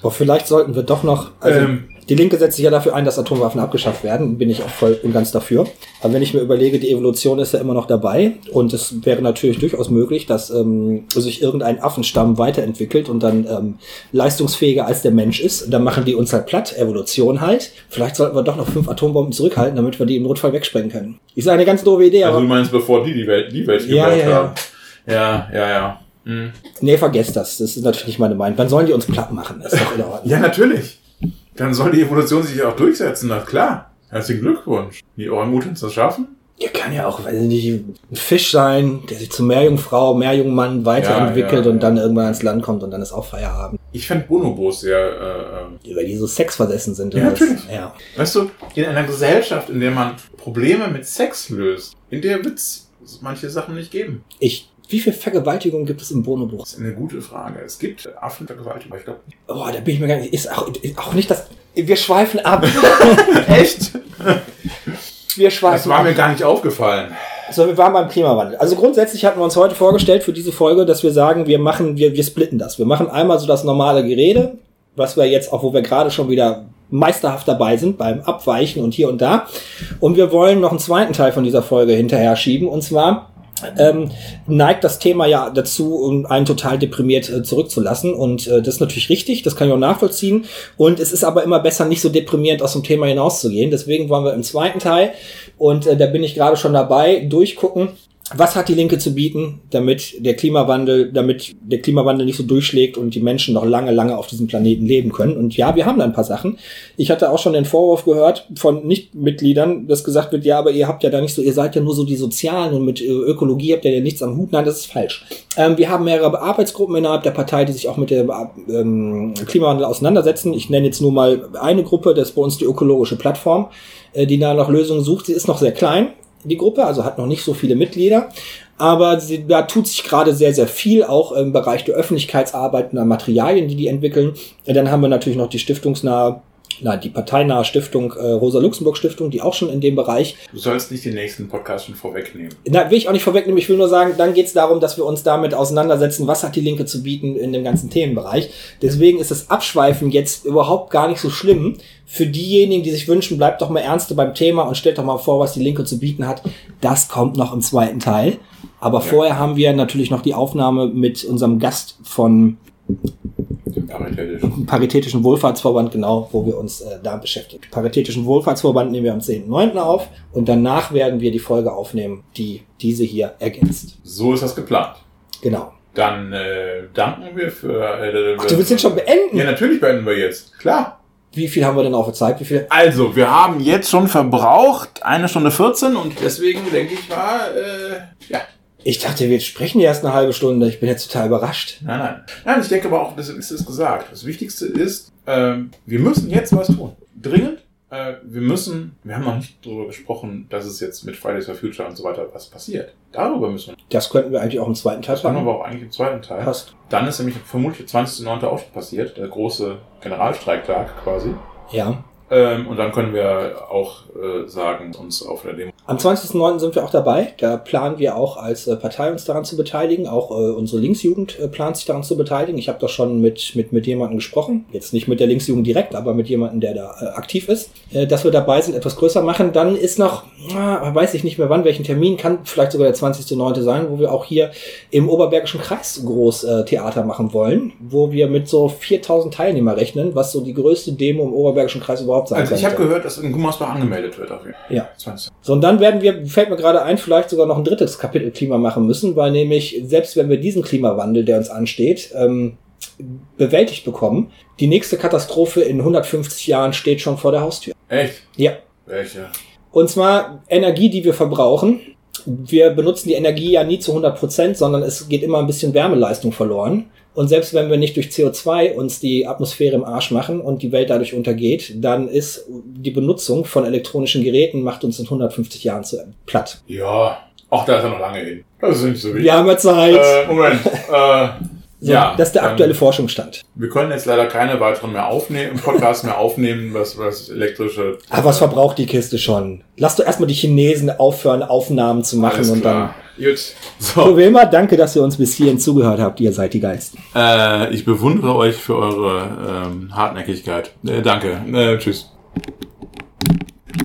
Aber vielleicht sollten wir doch noch, also ähm, die Linke setzt sich ja dafür ein, dass Atomwaffen abgeschafft werden. Bin ich auch voll und ganz dafür. Aber wenn ich mir überlege, die Evolution ist ja immer noch dabei und es wäre natürlich durchaus möglich, dass ähm, sich irgendein Affenstamm weiterentwickelt und dann ähm, leistungsfähiger als der Mensch ist. Dann machen die uns halt platt, Evolution halt. Vielleicht sollten wir doch noch fünf Atombomben zurückhalten, damit wir die im Notfall wegsprengen können. Sage eine ganz doofe Idee, also aber... Du meinst, bevor die die Welt, die Welt ja, gebaut ja, haben? Ja, ja, ja. Hm. Nee, vergesst das. Das ist natürlich nicht meine Meinung. Dann sollen die uns platt machen. Das ist doch in Ordnung. ja, natürlich. Dann soll die Evolution sich auch durchsetzen, na klar. Herzlichen Glückwunsch. Die Orang-Utans das schaffen? Ja, kann ja auch, weiß ich nicht, ein Fisch sein, der sich zu Meerjungfrau, Meerjungmann weiterentwickelt ja, ja, und dann irgendwann ans Land kommt und dann ist auch Feierabend. Ich fände Bonobos sehr, äh, äh, Weil die so sexversessen sind. Ja, natürlich. ja. Weißt du, in einer Gesellschaft, in der man Probleme mit Sex löst, in der wird es manche Sachen nicht geben. Ich wie viel Vergewaltigung gibt es im Bonobuch? Das ist eine gute Frage. Es gibt Affenvergewaltigung, aber ich glaube nicht. Oh, da bin ich mir gar nicht. Ist auch, ist auch nicht das. Wir schweifen ab. Echt? Wir schweifen Das war ab. mir gar nicht aufgefallen. So, wir waren beim Klimawandel. Also grundsätzlich hatten wir uns heute vorgestellt für diese Folge, dass wir sagen, wir machen, wir, wir splitten das. Wir machen einmal so das normale Gerede, was wir jetzt auch, wo wir gerade schon wieder meisterhaft dabei sind beim Abweichen und hier und da. Und wir wollen noch einen zweiten Teil von dieser Folge hinterher schieben. Und zwar ähm, neigt das Thema ja dazu, einen total deprimiert äh, zurückzulassen. Und äh, das ist natürlich richtig, das kann ich auch nachvollziehen. Und es ist aber immer besser, nicht so deprimierend aus dem Thema hinauszugehen. Deswegen wollen wir im zweiten Teil, und äh, da bin ich gerade schon dabei, durchgucken, was hat die Linke zu bieten, damit der Klimawandel, damit der Klimawandel nicht so durchschlägt und die Menschen noch lange, lange auf diesem Planeten leben können? Und ja, wir haben da ein paar Sachen. Ich hatte auch schon den Vorwurf gehört von Nichtmitgliedern, dass gesagt wird, ja, aber ihr habt ja da nicht so, ihr seid ja nur so die Sozialen und mit Ökologie habt ihr ja nichts am Hut. Nein, das ist falsch. Ähm, wir haben mehrere Arbeitsgruppen innerhalb der Partei, die sich auch mit dem ähm, Klimawandel auseinandersetzen. Ich nenne jetzt nur mal eine Gruppe, das ist bei uns die ökologische Plattform, äh, die da nach Lösungen sucht. Sie ist noch sehr klein die Gruppe, also hat noch nicht so viele Mitglieder. Aber sie, da tut sich gerade sehr, sehr viel, auch im Bereich der Öffentlichkeitsarbeit und der Materialien, die die entwickeln. Dann haben wir natürlich noch die stiftungsnahe na, die parteinahe Stiftung, äh, Rosa-Luxemburg-Stiftung, die auch schon in dem Bereich. Du sollst nicht den nächsten Podcast schon vorwegnehmen. Na, will ich auch nicht vorwegnehmen. Ich will nur sagen, dann geht es darum, dass wir uns damit auseinandersetzen, was hat die Linke zu bieten in dem ganzen Themenbereich. Deswegen ist das Abschweifen jetzt überhaupt gar nicht so schlimm. Für diejenigen, die sich wünschen, bleibt doch mal ernste beim Thema und stellt doch mal vor, was die Linke zu bieten hat. Das kommt noch im zweiten Teil. Aber ja. vorher haben wir natürlich noch die Aufnahme mit unserem Gast von Paritätischen. Paritätischen Wohlfahrtsverband, genau, wo wir uns äh, da beschäftigen. Paritätischen Wohlfahrtsverband nehmen wir am 10.9. auf und danach werden wir die Folge aufnehmen, die diese hier ergänzt. So ist das geplant. Genau. Dann äh, danken wir für. Äh, Ach, du willst jetzt schon beenden? Ja, natürlich beenden wir jetzt. Klar. Wie viel haben wir denn auf der Zeit? Wie viel? Also, wir haben jetzt schon verbraucht eine Stunde 14 und deswegen denke ich mal, äh, ja, ich dachte, wir sprechen erst eine halbe Stunde. Ich bin jetzt total überrascht. Nein, nein. Nein, ich denke aber auch, das ist es gesagt. Das Wichtigste ist, ähm, wir müssen jetzt was tun. Dringend. Äh, wir müssen, wir haben noch nicht darüber gesprochen, dass es jetzt mit Fridays for Future und so weiter was passiert. Darüber müssen wir. Das könnten wir eigentlich auch im zweiten Teil Das machen wir auch eigentlich im zweiten Teil. Passt. Dann ist nämlich vermutlich der 20.09. auch schon passiert, der große Generalstreiktag quasi. Ja. Ähm, und dann können wir auch äh, sagen, uns auf der Demo. Am 20.09. sind wir auch dabei. Da planen wir auch als äh, Partei uns daran zu beteiligen. Auch äh, unsere Linksjugend äh, plant sich daran zu beteiligen. Ich habe da schon mit, mit, mit jemandem gesprochen. Jetzt nicht mit der Linksjugend direkt, aber mit jemandem, der da äh, aktiv ist. Äh, dass wir dabei sind, etwas größer machen. Dann ist noch, weiß ich nicht mehr wann, welchen Termin, kann vielleicht sogar der 20.09. sein, wo wir auch hier im Oberbergischen Kreis groß Theater machen wollen. Wo wir mit so 4000 Teilnehmer rechnen, was so die größte Demo im Oberbergischen Kreis überhaupt überhaupt sein Also ich habe gehört, dass in Gummersbach angemeldet wird. Auf jeden Fall. Ja. So, und dann werden wir, fällt mir gerade ein, vielleicht sogar noch ein drittes Kapitel Klima machen müssen, weil nämlich, selbst wenn wir diesen Klimawandel, der uns ansteht, ähm, bewältigt bekommen, die nächste Katastrophe in 150 Jahren steht schon vor der Haustür. Echt? Ja. Welche? Und zwar Energie, die wir verbrauchen. Wir benutzen die Energie ja nie zu 100 Prozent, sondern es geht immer ein bisschen Wärmeleistung verloren. Und selbst wenn wir nicht durch CO2 uns die Atmosphäre im Arsch machen und die Welt dadurch untergeht, dann ist die Benutzung von elektronischen Geräten macht uns in 150 Jahren zu platt. Ja, auch da ist er noch lange hin. Das ist nicht so wichtig. Wir haben ja Zeit. Äh, Moment. äh, so, ja, das ist der aktuelle Forschungsstand. Wir können jetzt leider keine weiteren mehr aufnehmen, Podcasts mehr aufnehmen, was, was elektrische. Aber was verbraucht die Kiste schon? Lass doch erstmal die Chinesen aufhören, Aufnahmen zu machen und dann. Gut. So. so wie immer, danke, dass ihr uns bis hierhin zugehört habt. Ihr seid die Geilsten. Äh, ich bewundere euch für eure ähm, Hartnäckigkeit. Äh, danke. Äh, tschüss.